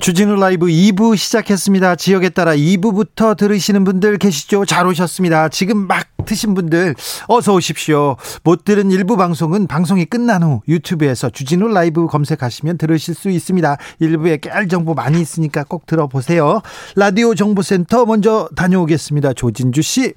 주진우 라이브 2부 시작했습니다. 지역에 따라 2부부터 들으시는 분들 계시죠? 잘 오셨습니다. 지금 막 드신 분들 어서 오십시오. 못 들은 일부 방송은 방송이 끝난 후 유튜브에서 주진우 라이브 검색하시면 들으실 수 있습니다. 일부에 깨알 정보 많이 있으니까 꼭 들어보세요. 라디오 정보센터 먼저 다녀오겠습니다. 조진주 씨.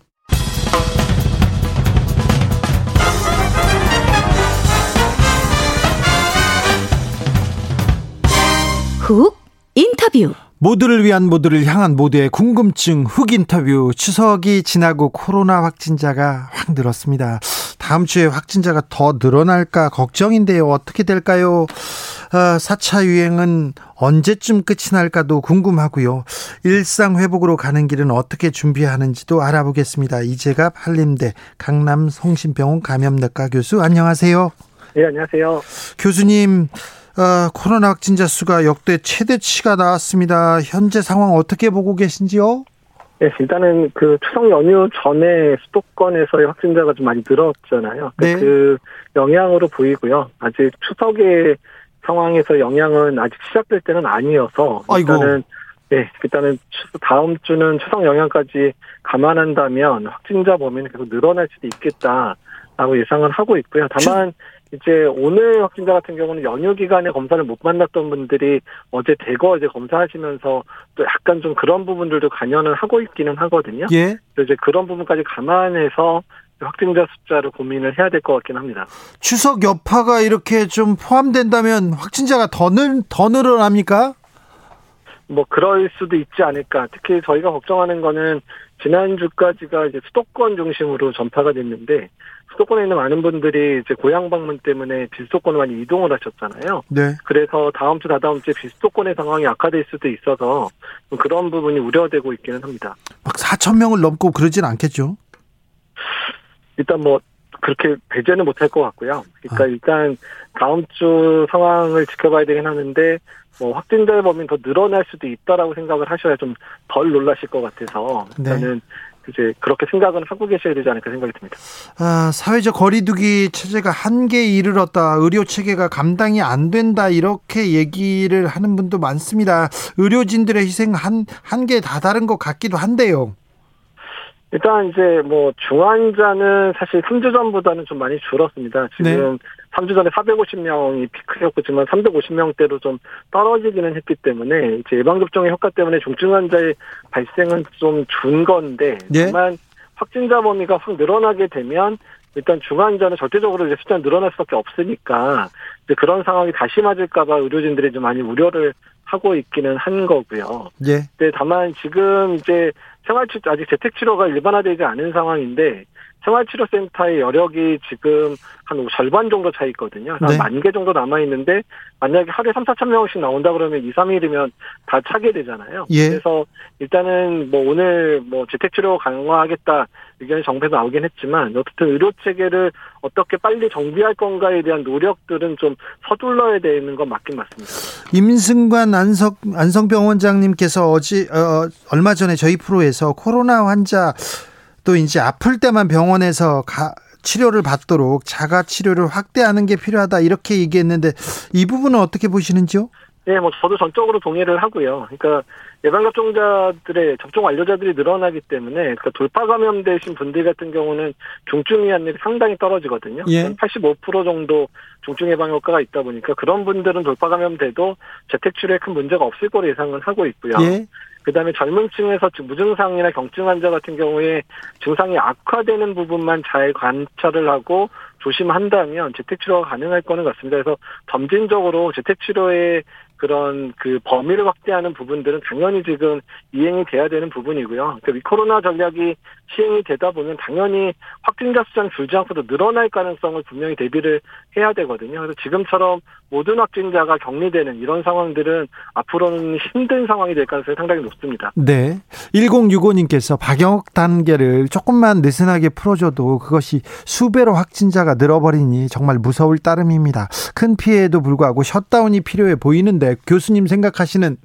훅 인터뷰 모두를 위한 모두를 향한 모두의 궁금증 흑 인터뷰 추석이 지나고 코로나 확진자가 확 늘었습니다. 다음 주에 확진자가 더 늘어날까 걱정인데요. 어떻게 될까요? 아, 4차 유행은 언제쯤 끝이 날까도 궁금하고요. 일상 회복으로 가는 길은 어떻게 준비하는지도 알아보겠습니다. 이재갑 한림대 강남 성심병원 감염내과 교수 안녕하세요. 네, 안녕하세요. 교수님 어, 코로나 확진자 수가 역대 최대치가 나왔습니다. 현재 상황 어떻게 보고 계신지요? 네, 일단은 그 추석 연휴 전에 수도권에서의 확진자가 좀 많이 늘었잖아요. 네. 그 영향으로 보이고요. 아직 추석의 상황에서 영향은 아직 시작될 때는 아니어서 아이고. 일단은 네, 일단은 추- 다음 주는 추석 영향까지 감안한다면 확진자 범위는 계속 늘어날 수도 있겠다 라고 예상을 하고 있고요. 다만 이제 오늘 확진자 같은 경우는 연휴 기간에 검사를 못 만났던 분들이 어제 대거 이제 검사하시면서 또 약간 좀 그런 부분들도 관여는 하고 있기는 하거든요. 예. 이제 그런 부분까지 감안해서 확진자 숫자를 고민을 해야 될 것 같긴 합니다. 추석 여파가 이렇게 좀 포함된다면 확진자가 더, 늘, 더 늘어납니까? 뭐 그럴 수도 있지 않을까. 특히 저희가 걱정하는 거는 지난주까지가 이제 수도권 중심으로 전파가 됐는데 수도권에 있는 많은 분들이 이제 고향 방문 때문에 비수도권으로 많이 이동을 하셨잖아요. 네. 그래서 다음 주 다다음 주에 비수도권의 상황이 악화될 수도 있어서 좀 그런 부분이 우려되고 있기는 합니다. 막 4천 명을 넘고 그러진 않겠죠. 일단 뭐 그렇게 배제는 못할 것 같고요. 그러니까 아. 일단 다음 주 상황을 지켜봐야 되긴 하는데 뭐 확진자의 범위는 더 늘어날 수도 있다라고 생각을 하셔야 좀 덜 놀라실 것 같아서 네. 일단은 이제 그렇게 생각은 하고 계셔야 되지 않을까 생각이 듭니다. 아, 사회적 거리두기 체제가 한계에 이르렀다. 의료 체계가 감당이 안 된다. 이렇게 얘기를 하는 분도 많습니다. 의료진들의 희생 한 한계에 다다른 것 같기도 한데요. 일단 이제 뭐 중환자는 사실 3주 전보다는 좀 많이 줄었습니다. 지금 3주 전에 450명이 피크였지만 350명대로 좀 떨어지기는 했기 때문에 이제 예방접종의 효과 때문에 중증 환자의 발생은 좀 준 건데 예. 다만 확진자 범위가 확 늘어나게 되면 일단 중환자는 절대적으로 이제 숫자 늘어날 수밖에 없으니까 이제 그런 상황이 다시 맞을까봐 의료진들이 좀 많이 우려를 하고 있기는 한 거고요. 예. 네, 다만 지금 이제 생활치 아직 재택 치료가 일반화되지 않은 상황인데 생활치료센터의 여력이 지금 한 절반 정도 차 있거든요. 네. 한만개 정도 남아 있는데 만약에 하루에 3, 4천 명씩 나온다 그러면 2, 3일이면 다 차게 되잖아요. 예. 그래서 일단은 뭐 오늘 뭐 재택치료 강화하겠다 의견이 정부에서 나오긴 했지만 어쨌든 의료 체계를 어떻게 빨리 정비할 건가에 대한 노력들은 좀 서둘러야 되는 건 맞긴 맞습니다. 임승관 안성 안성병원장님께서 어제 어, 얼마 전에 저희 프로에서 코로나 환자 또 이제 아플 때만 병원에서 가, 치료를 받도록 자가 치료를 확대하는 게 필요하다 이렇게 얘기했는데 이 부분은 어떻게 보시는지요? 네, 뭐 저도 전적으로 동의를 하고요. 그러니까 예방 접종자들의 접종 완료자들이 늘어나기 때문에 그러니까 돌파 감염되신 분들 같은 경우는 중증 위험률이 상당히 떨어지거든요. 예. 85% 정도 중증 예방 효과가 있다 보니까 그런 분들은 돌파 감염돼도 재택 치료에 큰 문제가 없을 거로 예상을 하고 있고요. 예. 그다음에 젊은 층에서 무증상이나 경증 환자 같은 경우에 증상이 악화되는 부분만 잘 관찰을 하고 조심한다면 재택치료가 가능할 거는 같습니다. 그래서 점진적으로 재택치료의 그런 그 범위를 확대하는 부분들은 당연히 지금 이행이 돼야 되는 부분이고요. 그 코로나 전략이 시행이 되다 보면 당연히 확진자 수장 줄지 않고도 늘어날 가능성을 분명히 대비를 해야 되거든요. 그래서 지금처럼 모든 확진자가 격리되는 이런 상황들은 앞으로는 힘든 상황이 될 가능성이 상당히 높습니다. 네. 1065님께서 방역 단계를 조금만 느슨하게 풀어줘도 그것이 수배로 확진자가 늘어버리니 정말 무서울 따름입니다. 큰 피해에도 불구하고 셧다운이 필요해 보이는데 교수님 생각하시는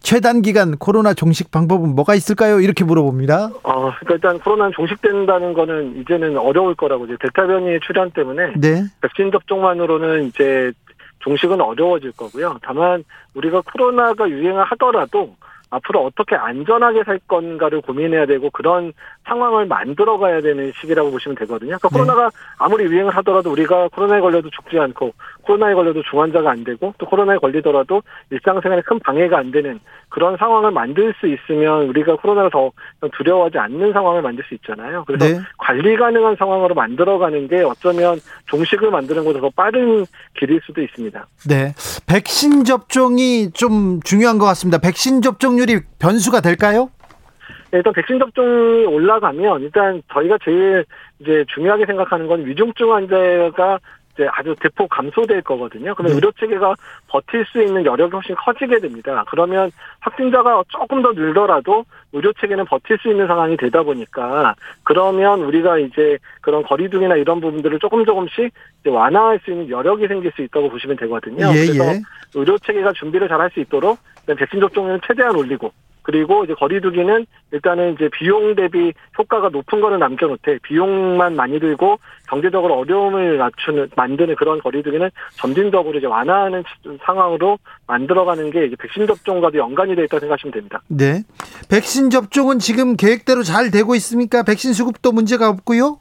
최단 기간 코로나 종식 방법은 뭐가 있을까요? 이렇게 물어봅니다. 어, 그러니까 일단 코로나는 종식된다는 거는 이제는 어려울 거라고 이제 델타 변이의 출현 때문에 네. 백신 접종만으로는 이제 종식은 어려워질 거고요. 다만 우리가 코로나가 유행을 하더라도 앞으로 어떻게 안전하게 살 건가를 고민해야 되고 그런 상황을 만들어 가야 되는 시기라고 보시면 되거든요. 그러니까 네. 코로나가 아무리 유행을 하더라도 우리가 코로나에 걸려도 죽지 않고 코로나에 걸려도 중환자가 안 되고 또 코로나에 걸리더라도 일상생활에 큰 방해가 안 되는 그런 상황을 만들 수 있으면 우리가 코로나를 더 두려워하지 않는 상황을 만들 수 있잖아요. 그래서 네. 관리 가능한 상황으로 만들어 가는 게 어쩌면 종식을 만드는 것보다 더 빠른 길일 수도 있습니다. 네. 백신 접종이 좀 중요한 것 같습니다. 백신 접종 률이 변수가 될까요? 네, 일단 백신 접종이 올라가면 일단 저희가 제일 이제 중요하게 생각하는 건 위중증 환자가 이제 아주 대폭 감소될 거거든요. 그러면 네. 의료 체계가 버틸 수 있는 여력이 훨씬 커지게 됩니다. 그러면 확진자가 조금 더 늘더라도 의료 체계는 버틸 수 있는 상황이 되다 보니까 그러면 우리가 이제 그런 거리두기나 이런 부분들을 조금 조금씩 이제 완화할 수 있는 여력이 생길 수 있다고 보시면 되거든요. 예, 그래서 예. 의료 체계가 준비를 잘 할 수 있도록 백신 접종률을 최대한 올리고 그리고 이제 거리두기는 일단은 이제 비용 대비 효과가 높은 거는 남겨놓되 비용만 많이 들고 경제적으로 어려움을 낮추는 만드는 그런 거리두기는 점진적으로 이제 완화하는 상황으로 만들어가는 게 이제 백신 접종과도 연관이 돼 있다 고 생각하시면 됩니다. 네. 백신 접종은 지금 계획대로 잘 되고 있습니까? 백신 수급도 문제가 없고요.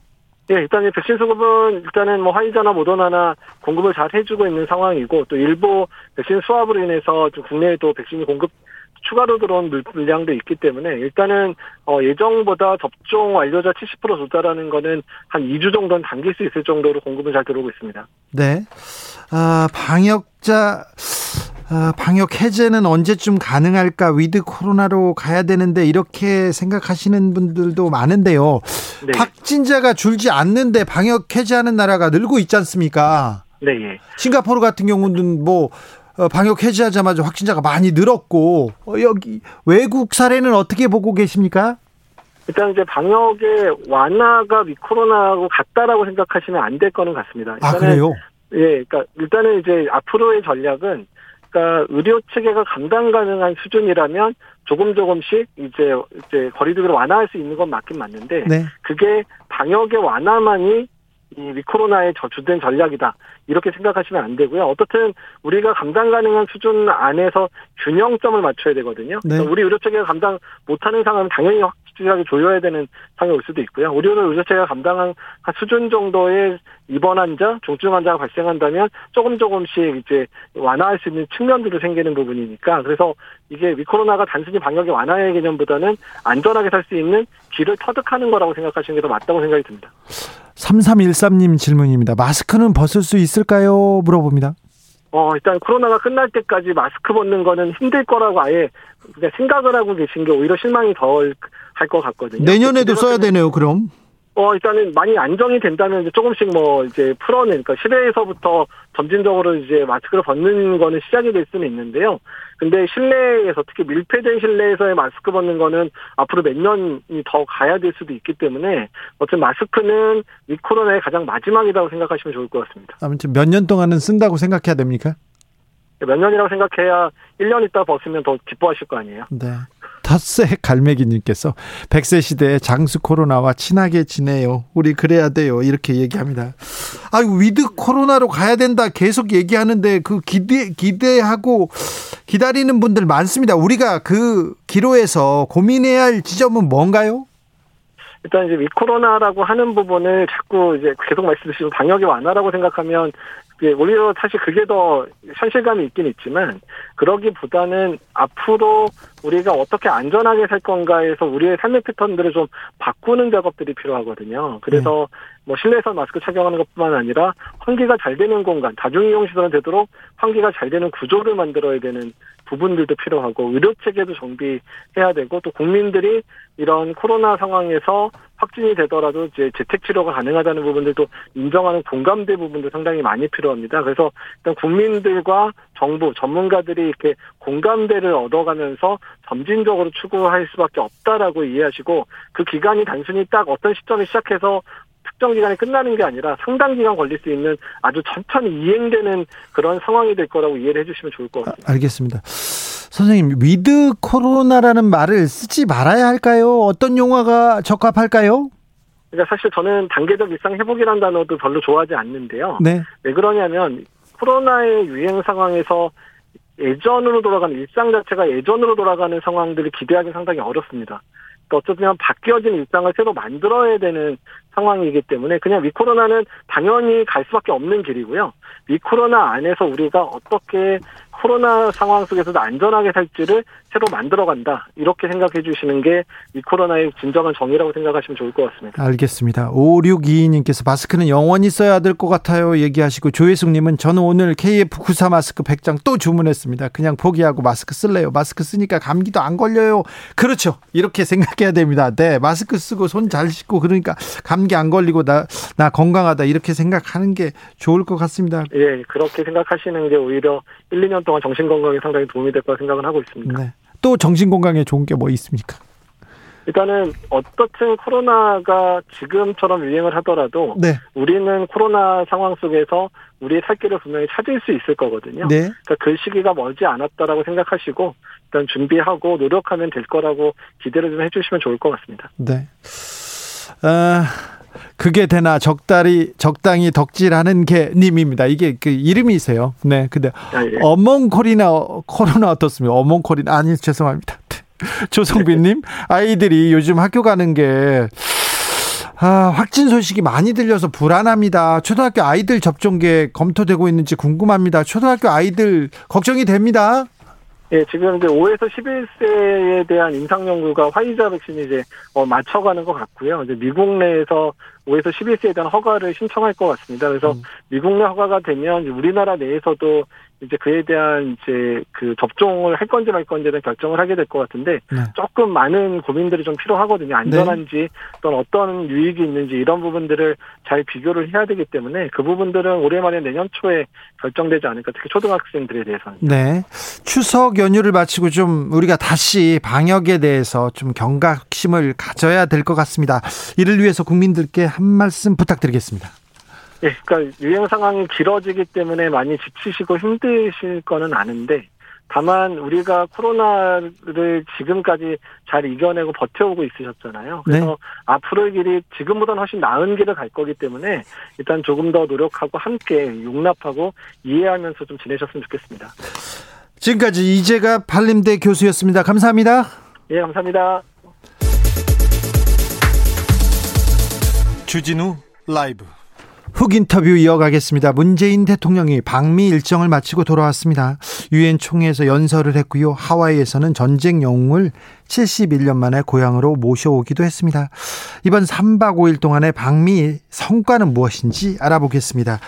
예, 일단 이 백신 수급은 일단은 뭐 화이자나 모더나나 공급을 잘 해주고 있는 상황이고 또 일부 백신 수합으로 인해서 좀 국내에도 백신이 공급 추가로 들어온 물- 물량도 있기 때문에 일단은 어 예정보다 접종 완료자 70% 도달하는 거는 한 2주 정도는 당길 수 있을 정도로 공급은 잘 들어오고 있습니다. 네. 아, 방역자 아, 방역 해제는 언제쯤 가능할까? with 코로나로 가야 되는데 이렇게 생각하시는 분들도 많은데요. 네. 확진자가 줄지 않는데 방역 해제하는 나라가 늘고 있지 않습니까? 네, 예. 싱가포르 같은 경우는 뭐 어, 방역 해제하자마자 확진자가 많이 늘었고 어, 여기 외국 사례는 어떻게 보고 계십니까? 일단 이제 방역의 완화가 위코로나하고 같다라고 생각하시면 안 될 거는 같습니다. 아 일단은 그래요? 예, 그러니까 일단은 이제 앞으로의 전략은 그러니까 의료 체계가 감당 가능한 수준이라면 조금 조금씩 이제 이제 거리두기를 완화할 수 있는 건 맞긴 맞는데 네. 그게 방역의 완화만이 이 위코로나의 저주된 전략이다. 이렇게 생각하시면 안 되고요. 어떻든 우리가 감당 가능한 수준 안에서 균형점을 맞춰야 되거든요. 네. 우리 의료 체계가 감당 못하는 상황은 당연히 확실하게 조여야 되는 상황이 올 수도 있고요. 우리는 의료 체계가 감당한 한 수준 정도의 입원 환자, 중증 환자가 발생한다면 조금 조금씩 이제 완화할 수 있는 측면들도 생기는 부분이니까 그래서 이게 위코로나가 단순히 방역의 완화의 개념보다는 안전하게 살 수 있는 길을 터득하는 거라고 생각하시는 게 더 맞다고 생각이 듭니다. 3313님 질문입니다. 마스크는 벗을 수 있을까요? 물어봅니다. 어, 일단 코로나가 끝날 때까지 마스크 벗는 거는 힘들 거라고 아예 생각을 하고 계신 게 오히려 실망이 덜 할 것 같거든요. 내년에도 써야 되네요. 그럼. 어, 일단은 많이 안정이 된다면 이제 조금씩 뭐 이제 풀어낸, 그러니까 실외에서부터 점진적으로 이제 마스크를 벗는 거는 시작이 될 수는 있는데요. 근데 실내에서 특히 밀폐된 실내에서의 마스크 벗는 거는 앞으로 몇 년이 더 가야 될 수도 있기 때문에 어쨌든 마스크는 이 코로나의 가장 마지막이라고 생각하시면 좋을 것 같습니다. 아무튼 몇 년 동안은 쓴다고 생각해야 됩니까? 몇 년이라고 생각해야 1년 있다 벗으면 더 기뻐하실 거 아니에요. 네. 텃새 갈매기님께서 100세 시대에 장수 코로나와 친하게 지내요. 우리 그래야 돼요. 이렇게 얘기합니다. 아, with 코로나로 가야 된다 계속 얘기하는데 그 기대 기대하고 기다리는 분들 많습니다. 우리가 그 기로에서 고민해야 할 지점은 뭔가요? 일단 이제 위 코로나라고 하는 부분을 자꾸 이제 계속 말씀드리시고 방역의 완화라고 생각하면 오히려 사실 그게 더 현실감이 있긴 있지만 그러기보다는 앞으로 우리가 어떻게 안전하게 살 건가에서 우리의 삶의 패턴들을 좀 바꾸는 작업들이 필요하거든요. 그래서 뭐 실내에서 마스크 착용하는 것뿐만 아니라 환기가 잘 되는 공간, 다중이용 시설은 되도록 환기가 잘 되는 구조를 만들어야 되는 부분들도 필요하고 의료 체계도 정비해야 되고 또 국민들이 이런 코로나 상황에서 확진이 되더라도 이제 재택 치료가 가능하다는 부분들도 인정하는 공감대 부분도 상당히 많이 필요합니다. 그래서 일단 국민들과 정부 전문가들이 이렇게 공감대를 얻어가면서 점진적으로 추구할 수밖에 없다라고 이해하시고 그 기간이 단순히 딱 어떤 시점에 시작해서 특정 기간이 끝나는 게 아니라 상당 기간 걸릴 수 있는 아주 천천히 이행되는 그런 상황이 될 거라고 이해를 해주시면 좋을 것 같습니다. 아, 알겠습니다. 선생님, with 코로나라는 말을 쓰지 말아야 할까요? 어떤 용어가 적합할까요? 그러니까 사실 저는 단계적 일상 회복이라는 단어도 별로 좋아하지 않는데요. 네. 왜 그러냐면 코로나의 유행 상황에서 예전으로 돌아가는 일상 자체가 예전으로 돌아가는 상황들을 기대하기 상당히 어렵습니다. 어쩌면 바뀌어진 일상을 새로 만들어야 되는 상황이기 때문에 그냥 위코로나는 당연히 갈 수밖에 없는 길이고요. 위코로나 안에서 우리가 어떻게 코로나 상황 속에서도 안전하게 살지를 새로 만들어간다. 이렇게 생각해 주시는 게 이 코로나의 진정한 정의라고 생각하시면 좋을 것 같습니다. 알겠습니다. 5622님께서 마스크는 영원히 써야 될 것 같아요. 얘기하시고 조혜숙님은 저는 오늘 KF94 마스크 100장 또 주문했습니다. 그냥 포기하고 마스크 쓸래요. 마스크 쓰니까 감기도 안 걸려요. 그렇죠. 이렇게 생각해야 됩니다. 네. 마스크 쓰고 손 잘 씻고 그러니까 감기 안 걸리고 나, 나 건강하다. 이렇게 생각하는 게 좋을 것 같습니다. 예, 그렇게 생각하시는 게 오히려 1, 2년 동안 정신 건강에 상당히 도움이 될 거라 생각을 하고 있습니다. 네. 또 정신 건강에 좋은 게 뭐 있습니까? 일단은 어떻든 코로나가 지금처럼 유행을 하더라도 네. 우리는 코로나 상황 속에서 우리의 살 길을 분명히 찾을 수 있을 거거든요. 네. 그러니까 그 시기가 멀지 않았다라고 생각하시고 일단 준비하고 노력하면 될 거라고 기대를 좀 해주시면 좋을 것 같습니다. 네. 아, 그게 되나 적당히 적당히 덕질하는 게 님입니다. 이게 그 이름이세요. 네. 근데 아, 예. 어몽 코리나 코로나 어떻습니까? 어몽 코리나 아니 죄송합니다. 조성빈 님 아이들이 요즘 학교 가는 게 아, 확진 소식이 많이 들려서 불안합니다. 초등학교 아이들 접종계 검토되고 있는지 궁금합니다. 초등학교 아이들 걱정이 됩니다. 예, 지금 이제 5에서 11세에 대한 임상 연구가 화이자 백신이 이제 어, 맞춰가는 것 같고요. 이제 미국 내에서 5에서 11세에 대한 허가를 신청할 것 같습니다. 그래서 음. 미국 내 허가가 되면 우리나라 내에서도 이제 그에 대한 이제 그 접종을 할 건지 말 대한 결정을 하게 될 것 같은데 네. 조금 많은 고민들이 좀 필요하거든요. 안전한지 또는 어떤 유익이 있는지 이런 부분들을 잘 비교를 해야 되기 때문에 그 부분들은 올해 말에 내년 초에 결정되지 않을까 특히 초등학생들에 대해서는. 네. 추석 연휴를 마치고 좀 우리가 다시 방역에 대해서 좀 경각심을 가져야 될 것 같습니다. 이를 위해서 국민들께 한 말씀 부탁드리겠습니다. 예, 그러니까 유행 상황이 길어지기 때문에 많이 지치시고 힘드실 거는 아는데 다만 우리가 코로나를 지금까지 잘 이겨내고 버텨오고 있으셨잖아요. 그래서 네. 앞으로의 길이 지금보다는 훨씬 나은 길을 갈 거기 때문에 일단 조금 더 노력하고 함께 용납하고 이해하면서 좀 지내셨으면 좋겠습니다. 지금까지 이재가 발림대 교수였습니다. 감사합니다. 예, 감사합니다. 주진우 라이브 훅 인터뷰 이어가겠습니다. 문재인 대통령이 방미 일정을 마치고 돌아왔습니다. 유엔 총회에서 연설을 했고요. 하와이에서는 전쟁 영웅을 71년 만에 고향으로 모셔오기도 했습니다. 이번 3박 5일 동안의 방미 성과는 무엇인지 알아보겠습니다.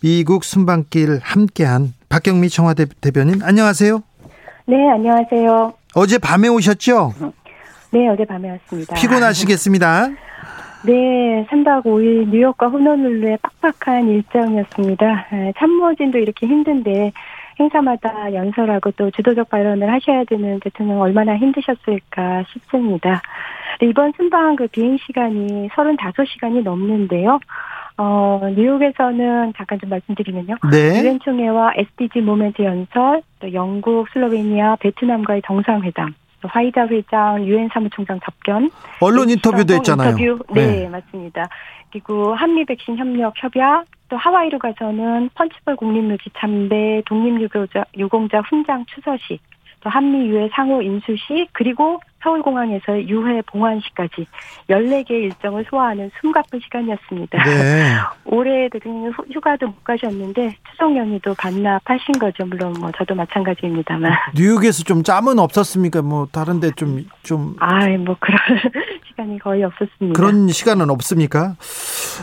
미국 순방길 함께한 박경미 청와대 대변인 안녕하세요. 네, 안녕하세요. 어제 밤에 오셨죠? 네, 어제 밤에 왔습니다. 피곤하시겠습니다. 네, 3박 5일 뉴욕과 호놀룰루의 빡빡한 일정이었습니다. 에, 참모진도 이렇게 힘든데 행사마다 연설하고 또 주도적 발언을 하셔야 되는 대통령 얼마나 힘드셨을까 싶습니다. 네, 이번 순방 그 비행 시간이 35시간이 넘는데요. 어, 뉴욕에서는 잠깐 좀 말씀드리면요. 네. 유엔 총회와 SDG 모멘트 연설, 또 영국, 슬로베니아, 베트남과의 정상회담, 또 화이자 회장, 유엔 사무총장 접견, 언론 인터뷰도 했잖아요. 인터뷰, 네, 맞습니다. 그리고 한미 백신 협력 협약, 또 하와이로 가서는 펀치벌 국립묘지 참배, 독립유공자 유공자 훈장 추서식, 또 한미 유해 상호 인수식, 그리고 서울공항에서 유해 봉환시까지 14개 일정을 소화하는 숨가쁜 시간이었습니다. 네. 올해 대통령 휴가도 못 가셨는데 추석 연휴도 반납하신 거죠. 물론 뭐 저도 마찬가지입니다만. 뉴욕에서 좀 짬은 없었습니까? 뭐 다른데 좀 좀. 아, 뭐 그런 시간이 거의 없었습니다. 그런 시간은 없습니까?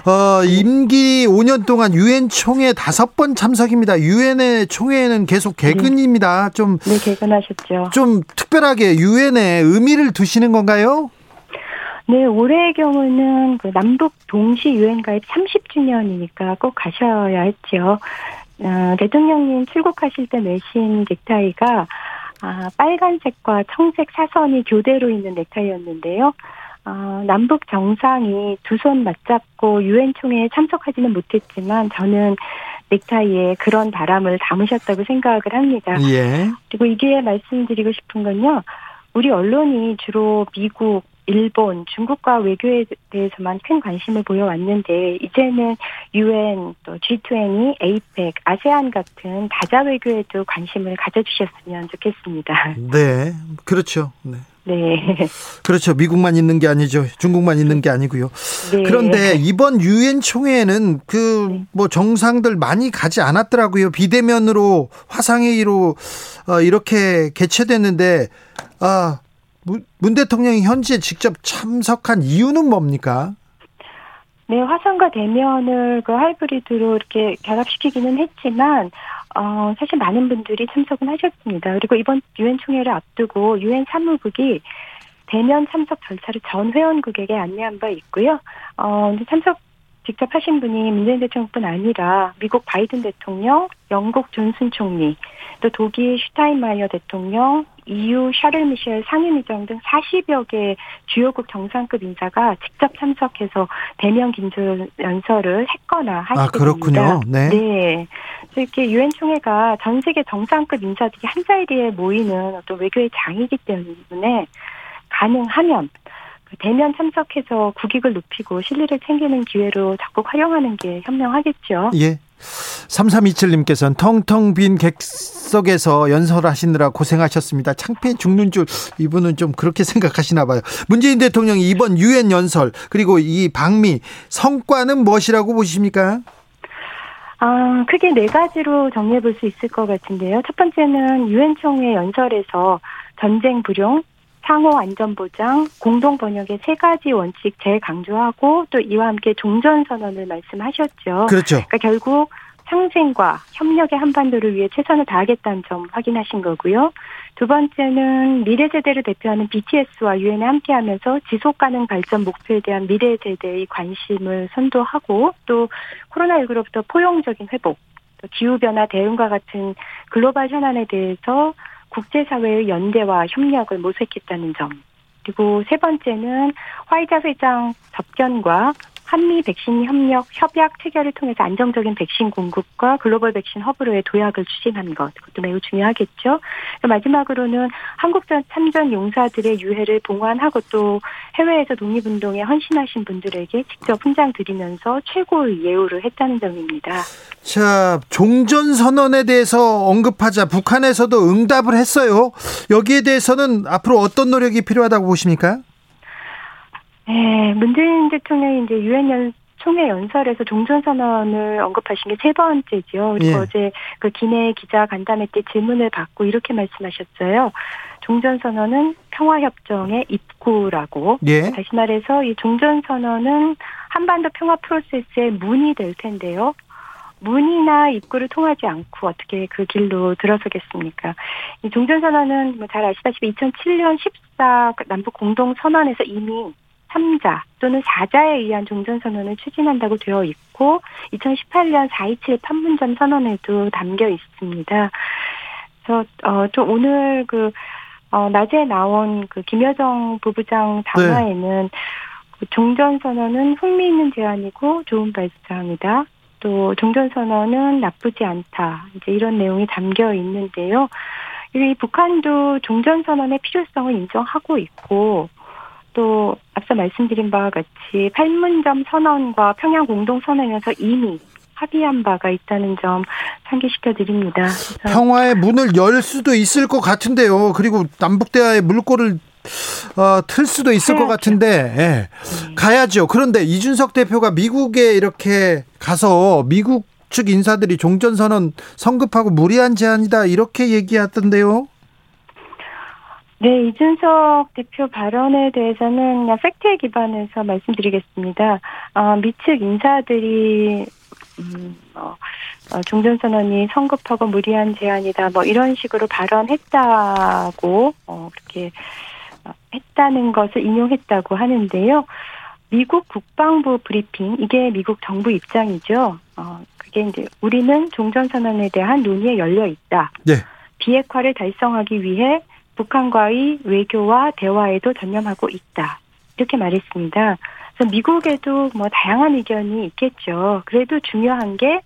어, 임기 5년 동안 유엔 총회 다섯 번 참석입니다. 유엔의 총회는 계속 개근입니다. 좀. 네, 개근하셨죠. 좀 특별하게 유엔에 의미 를 두시는 건가요? 네, 올해의 경우는 그 남북 동시 유엔 가입 30주년이니까 꼭 가셔야 했죠. 어, 대통령님 출국하실 때 매신 넥타이가 아, 빨간색과 청색 사선이 교대로 있는 넥타이였는데요. 어, 남북 정상이 두 손 맞잡고 유엔 총회에 참석하지는 못했지만 저는 넥타이에 그런 바람을 담으셨다고 생각을 합니다. 예. 그리고 이게 말씀드리고 싶은 건요. 우리 언론이 주로 미국, 일본, 중국과 외교에 대해서만 큰 관심을 보여왔는데 이제는 유엔, 또 G20, APEC, 아세안 같은 다자 외교에도 관심을 가져주셨으면 좋겠습니다. 네, 그렇죠. 네. 네. 그렇죠. 미국만 있는 게 아니죠. 중국만 있는 게 아니고요. 네. 그런데 이번 유엔 총회에는 그 뭐 정상들 많이 가지 않았더라고요. 비대면으로 화상회의로 어, 이렇게 개최됐는데 아, 문 대통령이 현지에 직접 참석한 이유는 뭡니까? 네, 화상과 대면을 그 하이브리드로 이렇게 결합시키기는 했지만 어, 사실 많은 분들이 참석은 하셨습니다. 그리고 이번 유엔 총회를 앞두고 유엔 사무국이 대면 참석 절차를 전 회원국에게 안내한 바 있고요. 어, 참석 직접 하신 분이 문재인 대통령뿐 아니라 미국 바이든 대통령, 영국 존슨 총리, 또 독일 슈타인마이어 대통령, EU 샤를 미셸 상임의장 등 40여 개 주요국 정상급 인사가 직접 참석해서 대면 긴조 연설을 했거나 하시게 아, 그렇군요. 됩니다. 네. 네. 이렇게 유엔 총회가 전 세계 정상급 인사들이 한 자리에 모이는 어떤 외교의 장이기 때문에 가능하면 그 대면 참석해서 국익을 높이고 실리를 챙기는 기회로 적극 활용하는 게 현명하겠죠. 예. 3327님께서는 텅텅 빈 객석에서 연설하시느라 고생하셨습니다. 창피해 죽는 줄 이분은 좀 그렇게 생각하시나 봐요. 문재인 대통령이 이번 유엔 연설 그리고 이 방미 성과는 무엇이라고 보십니까? 아, 크게 네 가지로 정리해 볼 수 있을 것 같은데요. 첫 번째는 유엔 총회 연설에서 전쟁 불용, 상호 안전 보장, 공동 번역의 세 가지 원칙 재강조하고 또 이와 함께 종전 선언을 말씀하셨죠. 그렇죠. 그러니까 결국 상생과 협력의 한반도를 위해 최선을 다하겠다는 점 확인하신 거고요. 두 번째는 미래 세대를 대표하는 BTS와 유엔에 함께하면서 지속 가능 발전 목표에 대한 미래 세대의 관심을 선도하고 또 코로나19로부터 포용적인 회복, 또 기후 변화 대응과 같은 글로벌 현안에 대해서 국제사회의 연대와 협력을 모색했다는 점. 그리고 세 번째는 화이자 회장 접견과 한미 백신 협력 협약 체결을 통해서 안정적인 백신 공급과 글로벌 백신 허브로의 도약을 추진한 것 그것도 매우 중요하겠죠. 마지막으로는 한국전 참전 용사들의 유해를 봉환하고 또 해외에서 독립운동에 헌신하신 분들에게 직접 훈장 드리면서 최고의 예우를 했다는 점입니다. 자, 종전 선언에 대해서 언급하자 북한에서도 응답을 했어요. 여기에 대해서는 앞으로 어떤 노력이 필요하다고 보십니까? 네, 문재인 대통령이 이제 유엔 연 총회 연설에서 종전 선언을 언급하신 게 세 번째죠. 그리고 예. 어제 그 기내 기자 간담회 때 질문을 받고 이렇게 말씀하셨어요. 종전 선언은 평화 협정의 입구라고. 예. 다시 말해서 이 종전 선언은 한반도 평화 프로세스의 문이 될 텐데요. 문이나 입구를 통하지 않고 어떻게 그 길로 들어서겠습니까? 이 종전선언은 뭐 잘 아시다시피 2007년 14 남북 공동선언에서 이미 3자 또는 4자에 의한 종전선언을 추진한다고 되어 있고 2018년 4.27 판문점 선언에도 담겨 있습니다. 그래서 어, 또 오늘 그 어, 낮에 나온 그 김여정 부부장 담화에는 그 종전선언은 흥미있는 제안이고 좋은 발상이다. 또 종전선언은 나쁘지 않다. 이제 이런 내용이 담겨 있는데요. 이 북한도 종전선언의 필요성을 인정하고 있고 또 앞서 말씀드린 바와 같이 판문점 선언과 평양 공동 선언에서 이미 합의한 바가 있다는 점 상기시켜 드립니다. 평화의 문을 열 수도 있을 것 같은데요. 그리고 남북 대화의 물꼬를 어, 틀 수도 있을 가야죠. 것 같은데 예. 네. 가야죠. 그런데 이준석 대표가 미국에 이렇게 가서 미국 측 인사들이 종전선언 성급하고 무리한 제안이다 이렇게 얘기하던데요. 네, 이준석 대표 발언에 대해서는 그냥 팩트에 기반해서 말씀드리겠습니다. 어, 미측 인사들이 음, 어, 어, 종전선언이 성급하고 무리한 제안이다, 뭐 이런 식으로 발언했다고 어, 그렇게 어, 했다는 것을 인용했다고 하는데요. 미국 국방부 브리핑 이게 미국 정부 입장이죠. 어, 그게 이제 우리는 종전선언에 대한 논의에 열려 있다. 네. 비핵화를 달성하기 위해 북한과의 외교와 대화에도 전념하고 있다. 이렇게 말했습니다. 그래서 미국에도 뭐 다양한 의견이 있겠죠. 그래도 중요한 게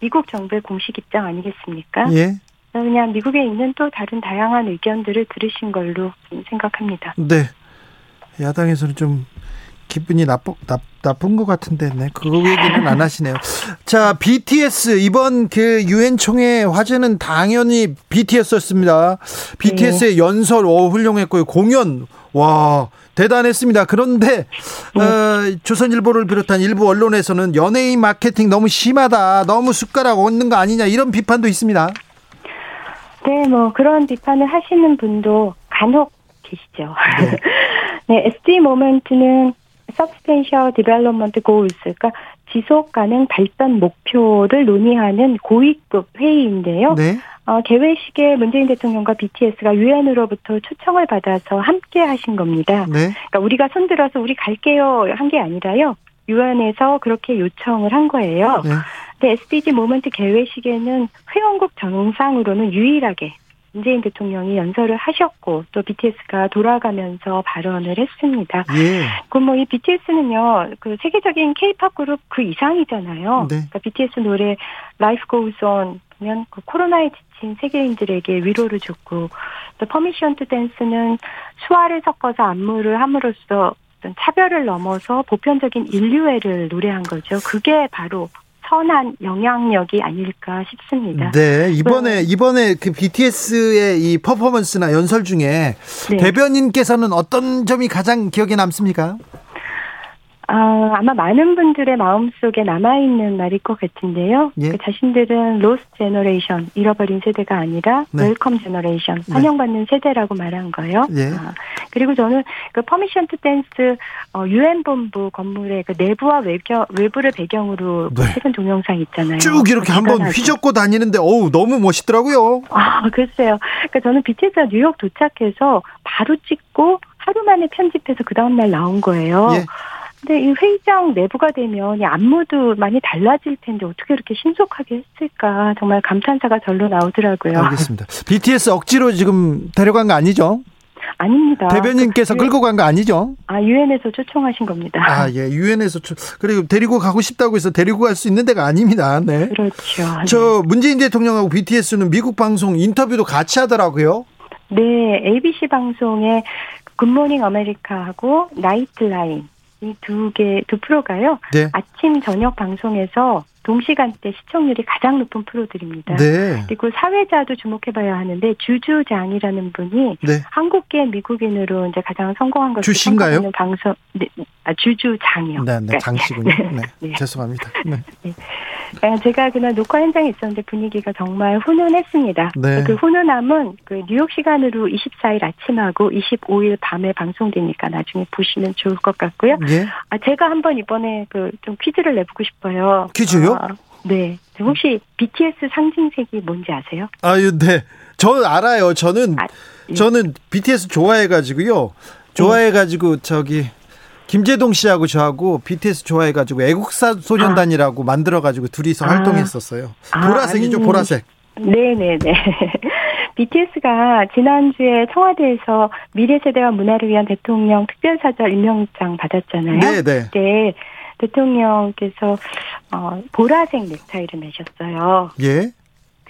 미국 정부의 공식 입장 아니겠습니까? 예. 그냥 미국에 있는 또 다른 다양한 의견들을 들으신 걸로 생각합니다. 네. 야당에서는 좀 기분이 나쁘, 나, 나쁜 것 같은데, 네. 그거 얘기는 안 하시네요. 자, BTS, 이번 그 유엔 총회 화제는 당연히 BTS였습니다. BTS의 네. 연설, 오, 훌륭했고요. 공연, 와, 대단했습니다. 그런데, 네. 어, 조선일보를 비롯한 일부 언론에서는 연예인 마케팅 너무 심하다. 너무 숟가락 얹는 거 아니냐. 이런 비판도 있습니다. 네, 뭐, 그런 비판을 하시는 분도 간혹 계시죠. 네. 네, SD 모멘트는 Substantial Development Goals, 그러니까 지속 가능 발전 목표를 논의하는 고위급 회의인데요. 네. 어, 개회식에 문재인 대통령과 BTS가 유엔으로부터 초청을 받아서 함께 하신 겁니다. 네. 그러니까 우리가 손들어서 우리 갈게요 한 게 아니라요. 유엔에서 그렇게 요청을 한 거예요. 네. 근데 SDG 모먼트 개회식에는 회원국 정상으로는 유일하게 문재인 대통령이 연설을 하셨고 또 BTS가 돌아가면서 발언을 했습니다. 예. 그럼 뭐이 BTS는요 그 세계적인 K-팝 그룹 그 이상이잖아요. 네. 그러니까 BTS 노래 Life Goes On 보면 그 코로나에 지친 세계인들에게 위로를 줬고 또 Permission to Dance는 수화를 섞어서 안무를 함으로써 차별을 넘어서 보편적인 인류애를 노래한 거죠. 그게 바로 선한 영향력이 아닐까 싶습니다. 네, 이번에 이번에 그 BTS의 이 퍼포먼스나 연설 중에 네. 대변인께서는 어떤 점이 가장 기억에 남습니까? 아, 아마 많은 분들의 마음속에 남아있는 말일 것 같은데요. 예? 그 자신들은 lost generation, 잃어버린 세대가 아니라 네. welcome generation, 네. 환영받는 네. 세대라고 말한 거예요. 예. 아, 그리고 저는 그 Permission to Dance 유엔 본부 건물의 그 내부와 외겨, 외부를 배경으로 네. 찍은 동영상 있잖아요. 쭉 이렇게 한번 휘젓고 다니는데 어우 너무 멋있더라고요. 아, 글쎄요. 그러니까 저는 BTS가 뉴욕 도착해서 바로 찍고 하루 만에 편집해서 그 다음날 나온 거예요. 예. 근데 이 회의장 내부가 되면 이 안무도 많이 달라질 텐데 어떻게 이렇게 신속하게 했을까 정말 감탄사가 절로 나오더라고요. 알겠습니다. BTS 억지로 지금 데려간 거 아니죠? 아닙니다. 대변인께서 그, 끌고 간 거 아니죠? 아 유엔에서 초청하신 겁니다. 아 예, 유엔에서 초, 그리고 데리고 가고 싶다고 해서 데리고 갈 수 있는 데가 아닙니다. 네. 그렇죠. 저 문재인 대통령하고 BTS는 미국 방송 인터뷰도 같이 하더라고요. 네, ABC 방송에 굿모닝 아메리카하고 나이트라인 이 두 개, 두 프로가요. 네. 아침, 저녁 방송에서 동시간대 시청률이 가장 높은 프로들입니다. 네. 그리고 사회자도 주목해봐야 하는데 주주장이라는 분이 네. 한국계 미국인으로 이제 가장 성공한 것을 주신가요? 방송 네, 아, 주주장이요. 네, 네, 장씨군요. 네, 네. 죄송합니다. 네. 네. 제가 그날 녹화 현장에 있었는데 분위기가 정말 훈훈했습니다. 네. 그 훈훈함은 그 뉴욕 시간으로 24일 아침하고 25일 밤에 방송되니까 나중에 보시면 좋을 것 같고요. 예? 아 제가 한번 이번에 그 좀 퀴즈를 내보고 싶어요. 퀴즈요? 아, 네. 혹시 BTS 상징색이 뭔지 아세요? 아유, 네. 저는 알아요. 저는 아, 예. 저는 BTS 좋아해 가지고요. 좋아해 가지고 저기 김재동 씨하고 저하고 BTS 좋아해 가지고 애국사 소년단이라고 아. 만들어 가지고 둘이서 아. 활동했었어요. 아, 보라색이죠. 보라색. 네 네 네. BTS가 지난주에 청와대에서 미래 세대와 문화를 위한 대통령 특별사절 임명장 받았잖아요. 네 네. 네. 대통령께서 어, 보라색 넥타이를 매셨어요. 예.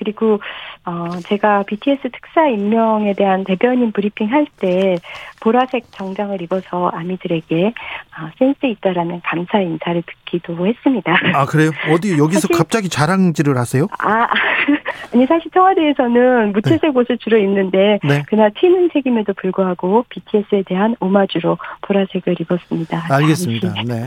그리고 어 제가 BTS 특사 임명에 대한 대변인 브리핑 할 때 보라색 정장을 입어서 아미들에게 어, 센스 있다라는 감사 인사를 듣기도 했습니다. 아 그래요? 어디 여기서 갑자기 자랑질을 하세요? 아 아니 사실 청와대에서는 무채색 옷을 주로 입는데 네. 그날 튀는 책임에도 불구하고 BTS에 대한 오마주로 보라색을 입었습니다. 알겠습니다. 네.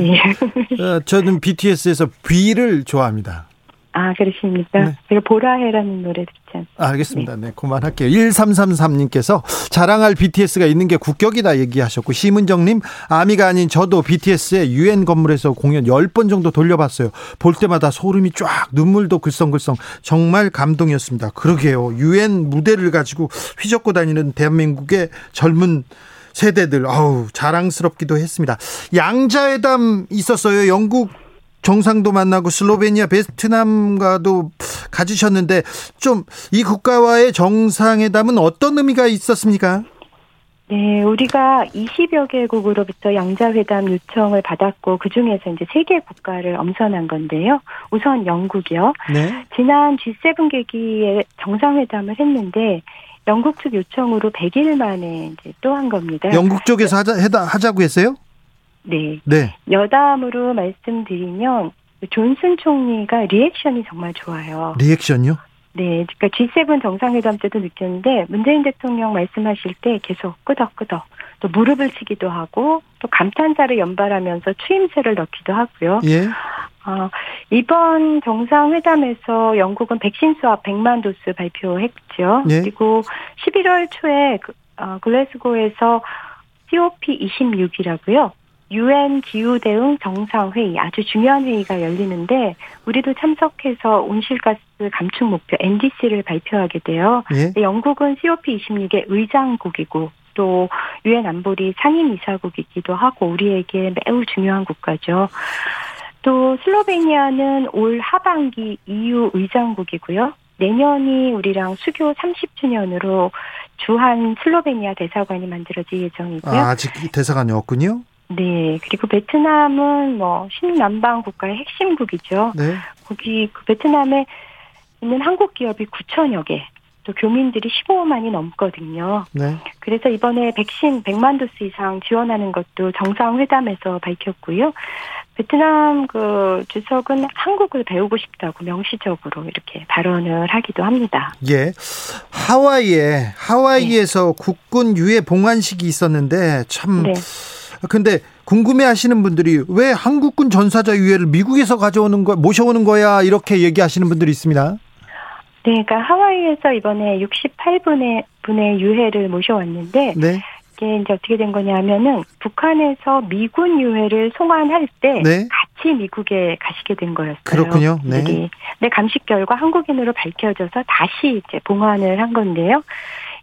예. 어, 저는 BTS에서 B를 좋아합니다. 아 그러십니까? 네. 제가 보라해라는 노래 듣지 않습니까? 알겠습니다. 네, 그만할게요. 1333님께서 자랑할 BTS가 있는 게 국격이다 얘기하셨고, 심은정님, 아미가 아닌 저도 BTS의 UN 건물에서 공연 10번 정도 돌려봤어요. 볼 때마다 소름이 쫙, 눈물도 글썽글썽. 정말 감동이었습니다. 그러게요. UN 무대를 가지고 휘젓고 다니는 대한민국의 젊은 세대들, 아우, 자랑스럽기도 했습니다. 양자회담 있었어요. 영국 정상도 만나고 슬로베니아, 베트남과도 가지셨는데 좀 이 국가와의 정상회담은 어떤 의미가 있었습니까? 네, 우리가 20여 개국으로부터 양자회담 요청을 받았고 그 중에서 이제 세 개 국가를 엄선한 건데요. 우선 영국이요. 네. 지난 G7 계기에 정상회담을 했는데 영국 측 요청으로 100일 만에 이제 또 한 겁니다. 영국 쪽에서 하자, 하자고 했어요? 네. 네. 여담으로 말씀드리면 존슨 총리가 리액션이 정말 좋아요. 리액션요? 네, 그러니까 G7 정상회담 때도 느꼈는데 문재인 대통령 말씀하실 때 계속 끄덕끄덕 또 무릎을 치기도 하고 또 감탄사를 연발하면서 추임새를 넣기도 하고요. 예. 어, 이번 정상회담에서 영국은 백신 수합 100만 도스 발표했죠. 네. 그리고 11월 초에 그, 어, 글래스고에서 COP26이라고요. 유엔 기후 대응 정상 회의 아주 중요한 회의가 열리는데 우리도 참석해서 온실가스 감축 목표 NDC를 발표하게 돼요. 예. 근데 영국은 COP26의 의장국이고 또 유엔 안보리 상임 이사국이기도 하고 우리에게 매우 중요한 국가죠. 또 슬로베니아는 올 하반기 EU 의장국이고요. 내년이 우리랑 수교 30주년으로 주한 슬로베니아 대사관이 만들어질 예정이고요. 아, 아직 대사관이 없군요. 네. 그리고 베트남은 뭐 신남방 국가의 핵심국이죠. 네. 거기 그 베트남에 있는 한국 기업이 9천여 개, 또 교민들이 15만이 넘거든요. 네. 그래서 이번에 백신 100만 도스 이상 지원하는 것도 정상회담에서 밝혔고요. 베트남 그 주석은 한국을 배우고 싶다고 명시적으로 이렇게 발언을 하기도 합니다. 예. 하와이에 하와이에서 국군 유해 봉환식이 있었는데 참 네. 근데 궁금해 하시는 분들이 왜 한국군 전사자 유해를 미국에서 가져오는 거 모셔오는 거야 이렇게 얘기하시는 분들이 있습니다. 네, 그러니까 하와이에서 이번에 68분의 분의 유해를 모셔왔는데 네. 이게 이제 어떻게 된 거냐면은 북한에서 미군 유해를 송환할 때 네. 같이 미국에 가시게 된 거였어요. 그렇군요. 네. 네. 네, 감식 결과 한국인으로 밝혀져서 다시 이제 봉환을 한 건데요.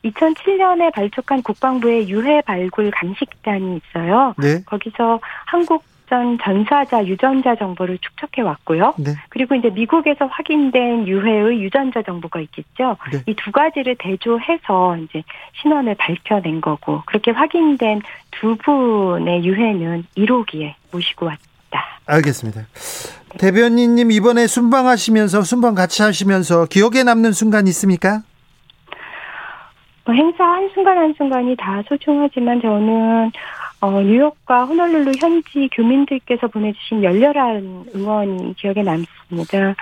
2007년에 발족한 국방부의 유해 발굴 감식단이 있어요. 네. 거기서 한국 전 전사자 유전자 정보를 축적해 왔고요. 네. 그리고 이제 미국에서 확인된 유해의 유전자 정보가 있겠죠. 네. 이두 가지를 대조해서 이제 신원을 밝혀낸 거고 그렇게 확인된 두 분의 유해는 1호기에 모시고 왔다. 알겠습니다. 대변인님 이번에 순방하시면서 순방 같이 하시면서 기억에 남는 순간 있습니까? 뭐 행사 한 순간 한 순간이 다 소중하지만 저는 어, 뉴욕과 호놀룰루 현지 교민들께서 보내주신 열렬한 응원이 기억에 남습니다.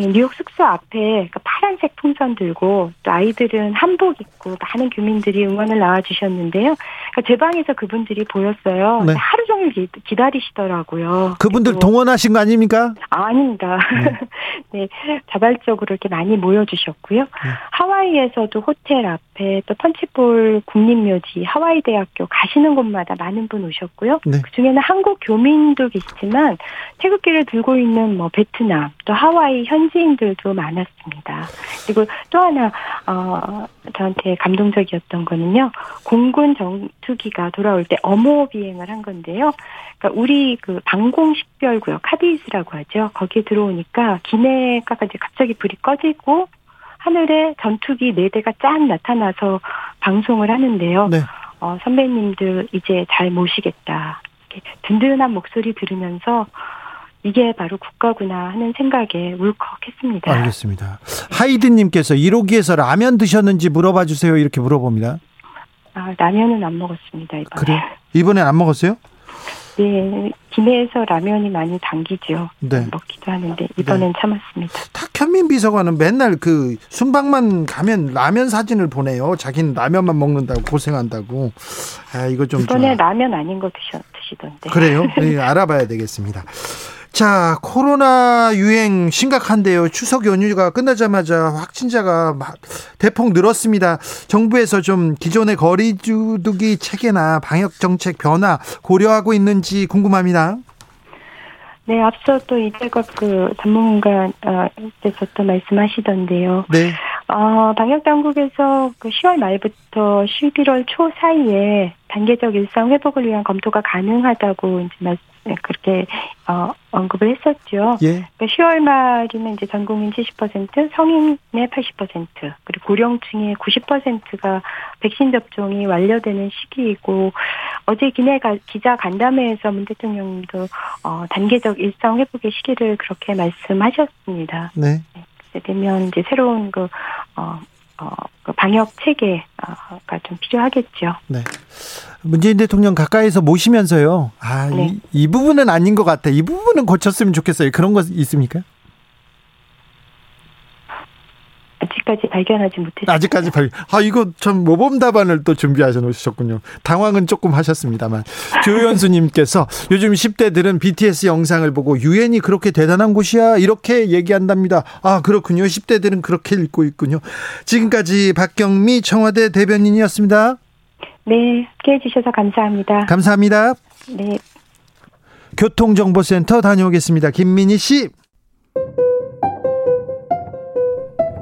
예, 뉴욕 숙소 앞에 그 파란색 풍선 들고 또 아이들은 한복 입고 많은 교민들이 응원을 나와주셨는데요. 그러니까 제 방에서 그분들이 보였어요. 네. 하루 종일 기, 기다리시더라고요. 그분들 그리고- 동원하신 거 아닙니까? 아, 아닙니다. 네, 자발적으로 이렇게 많이 모여주셨고요. 하와이에서도 호텔 앞에 또 펀치볼 국립묘지, 하와이 대학교 가시는 곳마다 많은 분 오셨고요. 네. 그 중에는 한국 교민도 계시지만 태극기를 들고 있는 뭐 베트남 또 하와이 현 지인들도 많았습니다. 그리고 또 하나 어 저한테 감동적이었던 거는요. 공군 전투기가 돌아올 때 어모 비행을 한 건데요. 그러니까 우리 그 방공 식별구역 카디스라고 하죠. 거기에 들어오니까 기내가 이제 갑자기 불이 꺼지고 하늘에 전투기 네 대가 쫙 나타나서 방송을 하는데요. 네. 어, 선배님들 이제 잘 모시겠다. 이렇게 든든한 목소리 들으면서 이게 바로 국가구나 하는 생각에 울컥했습니다. 알겠습니다. 하이든님께서 1호기에서 라면 드셨는지 물어봐 주세요. 이렇게 물어봅니다. 아, 라면은 안 먹었습니다, 이번에. 그래 이번엔 안 먹었어요? 네, 기내에서 라면이 많이 당기죠. 네. 먹기도 하는데 이번엔 참았습니다. 탁현민 비서관은 맨날 그 순방만 가면 라면 사진을 보내요. 자기는 라면만 먹는다고 고생한다고. 아 이거 좀 이번에 좀- 라면 아닌 거 드셔, 드시던데. 그래요? 네, 알아봐야 되겠습니다. 자, 코로나 유행 심각한데요. 추석 연휴가 끝나자마자 확진자가 막 대폭 늘었습니다. 정부에서 좀 기존의 거리두기 체계나 방역 정책 변화 고려하고 있는지 궁금합니다. 네, 앞서 또 이대갑 그 전문가께서 또 말씀하시던데요. 네. 어, 방역 당국에서 그 10월 말부터 11월 초 사이에 단계적 일상 회복을 위한 검토가 가능하다고 이제 말 그렇게 어, 언급을 했었죠. 예. 그러니까 10월 말이면 이제 전 국민 70%, 성인의 80%, 그리고 고령층의 90%가 백신 접종이 완료되는 시기이고 어제 기내 가- 기자 간담회에서 문 대통령님도 어, 단계적 일상 회복의 시기를 그렇게 말씀하셨습니다. 네. 그때 되면 이제 새로운 그, 어, 어, 그 방역 체계가 좀 필요하겠죠. 네. 문재인 대통령 가까이서 모시면서요. 아, 네. 이, 이 부분은 아닌 것 같아. 이 부분은 고쳤으면 좋겠어요. 그런 거 있습니까? 아직까지 발견하지 못했습니다. 아직까지 발. 아 이거 참 모범 답안을 또 준비하셔 놓으셨군요. 당황은 조금 하셨습니다만 조현수님께서 요즘 10대들은 BTS 영상을 보고 유엔이 그렇게 대단한 곳이야 이렇게 얘기한답니다. 아 그렇군요. 10대들은 그렇게 읽고 있군요. 지금까지 박경미 청와대 대변인이었습니다. 네, 함께 해 주셔서 감사합니다. 감사합니다. 네. 교통정보센터 다녀오겠습니다. 김민희 씨.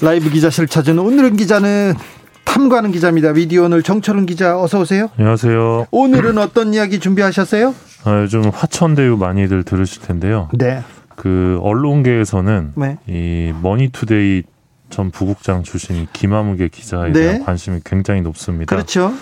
라이브 기자실 찾은 오늘은 기자는 탐구하는 기자입니다. 미디어 오늘 정철은 기자 어서 오세요. 안녕하세요. 오늘은 어떤 이야기 준비하셨어요? 아, 요즘 화천대유 많이들 들으실 텐데요. 네. 그 언론계에서는 네. 이 머니투데이 전 부국장 출신 김아무개 기자에 네. 대한 관심이 굉장히 높습니다. 그렇죠.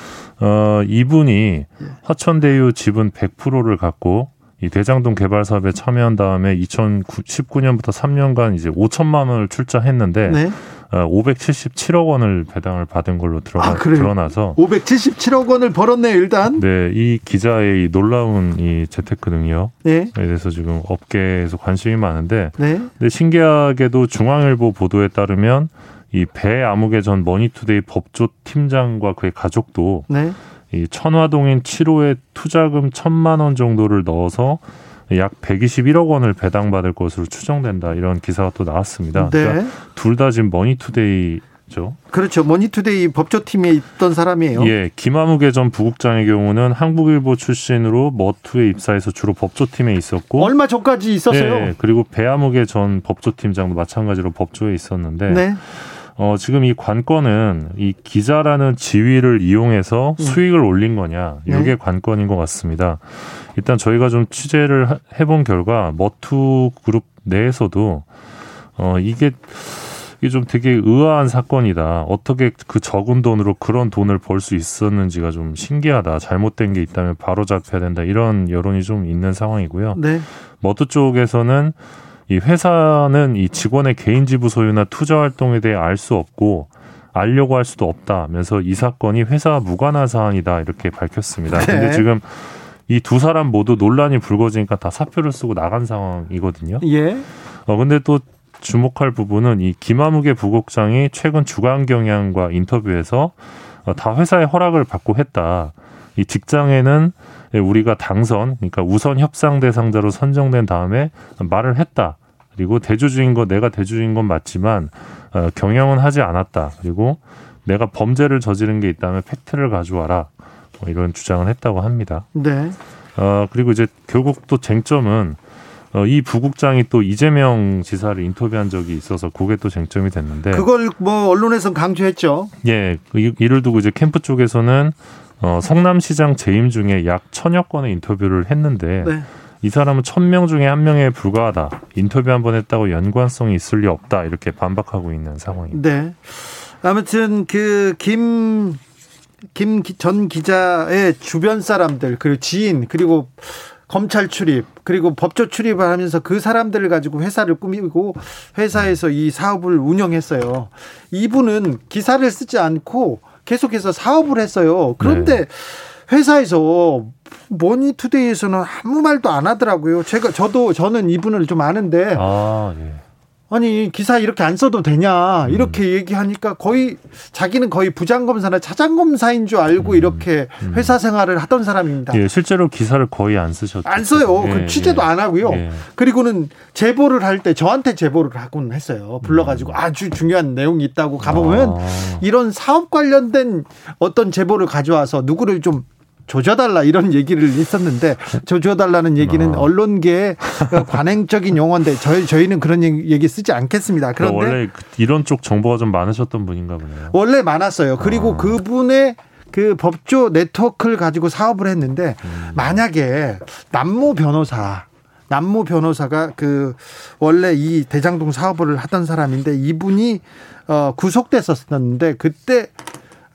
어, 이분이 화천대유 지분 100%를 갖고 이 대장동 개발 사업에 참여한 다음에 2019년부터 3년간 이제 5천만 원을 출자했는데 네. 어, 577억 원을 배당을 받은 걸로 드러나, 아? 드러나서 577억 원을 벌었네요, 일단. 네, 이 기자의 이 놀라운 이 재테크 능력에 네. 대해서 지금 업계에서 관심이 많은데, 네. 근데 신기하게도 중앙일보 보도에 따르면 이 배 아무개 전 머니투데이 법조 팀장과 그의 가족도 네. 이 천화동인 7호에 투자금 천만 원 정도를 넣어서 약 121억 원을 배당받을 것으로 추정된다 이런 기사가 또 나왔습니다. 그러니까 네. 둘다 지금 머니투데이 죠. 그렇죠. 머니투데이 법조팀에 있던 사람이에요. 예, 김아무개 전 부국장의 경우는 한국일보 출신으로 머투에 입사해서 주로 법조팀에 있었고, 얼마 전까지 있었어요. 예, 그리고 배아무개 전 법조팀장도 마찬가지로 법조에 있었는데, 네. 어, 지금 이 관건은 이 기자라는 지위를 이용해서 수익을 올린 거냐, 이게 음. 네. 관건인 것 같습니다. 일단 저희가 좀 취재를 하- 해본 결과 머투 그룹 내에서도 어, 이게 이게 좀 되게 의아한 사건이다. 어떻게 그 적은 돈으로 그런 돈을 벌 수 있었는지가 좀 신기하다. 잘못된 게 있다면 바로 잡혀야 된다. 이런 여론이 좀 있는 상황이고요. 네. 머투 쪽에서는 이 회사는 이 직원의 개인 지부 소유나 투자 활동에 대해 알 수 없고 알려고 할 수도 없다면서 이 사건이 회사와 무관한 사안이다 이렇게 밝혔습니다. 네. 근데 지금 이 두 사람 모두 논란이 불거지니까 다 사표를 쓰고 나간 상황이거든요. 예. 어 근데 또 주목할 부분은 이 김아무개 부국장이 최근 주간 경향과 인터뷰에서 어, 다 회사의 허락을 받고 했다. 이 직장에는 우리가 당선, 그러니까 우선 협상 대상자로 선정된 다음에 말을 했다. 그리고 대주주인 거 내가 대주주인 건 맞지만 어, 경영은 하지 않았다. 그리고 내가 범죄를 저지른 게 있다면 팩트를 가져와라. 뭐 이런 주장을 했다고 합니다. 네. 어, 그리고 이제 결국 또 쟁점은 어, 이 부국장이 또 이재명 지사를 인터뷰한 적이 있어서 그게 또 쟁점이 됐는데 그걸 뭐 언론에서 강조했죠. 예, 이- 이를 두고 이제 캠프 쪽에서는 어, 성남시장 재임 중에 약 천여 건의 인터뷰를 했는데 네. 이 사람은 천 명 중에 한 명에 불과하다. 인터뷰 한 번 했다고 연관성이 있을 리 없다. 이렇게 반박하고 있는 상황입니다. 네. 아무튼 그 김 김 전 기자의 주변 사람들 그리고 지인 그리고 검찰 출입 그리고 법조 출입을 하면서 그 사람들을 가지고 회사를 꾸미고 회사에서 이 사업을 운영했어요. 이분은 기사를 쓰지 않고 계속해서 사업을 했어요. 그런데 회사에서 모니투데이에서는 아무 말도 안 하더라고요. 제가 저도 저는 이분을 좀 아는데 아, 예. 아니 기사 이렇게 안 써도 되냐 이렇게 얘기하니까 거의 자기는 거의 부장검사나 차장검사인 줄 알고 이렇게 회사 생활을 하던 사람입니다. 예, 실제로 기사를 거의 안 쓰셨죠. 안 써요. 예, 그 취재도 예. 안 하고요. 예. 그리고는 제보를 할 때 저한테 제보를 하곤 했어요. 불러가지고 아주 중요한 내용이 있다고 가보면 음. 아. 이런 사업 관련된 어떤 제보를 가져와서 누구를 좀 조져달라 이런 얘기를 했었는데 조져달라는 얘기는 아. 언론계의 관행적인 용어인데 저희 저희는 그런 얘기 쓰지 않겠습니다. 그러니까 그런데 원래 그- 이런 쪽 정보가 좀 많으셨던 분인가 보네요. 원래 많았어요. 그리고 아. 그분의 그 법조 네트워크를 가지고 사업을 했는데 음. 만약에 남모 변호사 남모 변호사가 그 원래 이 대장동 사업을 하던 사람인데 이분이 어 구속됐었는데 그때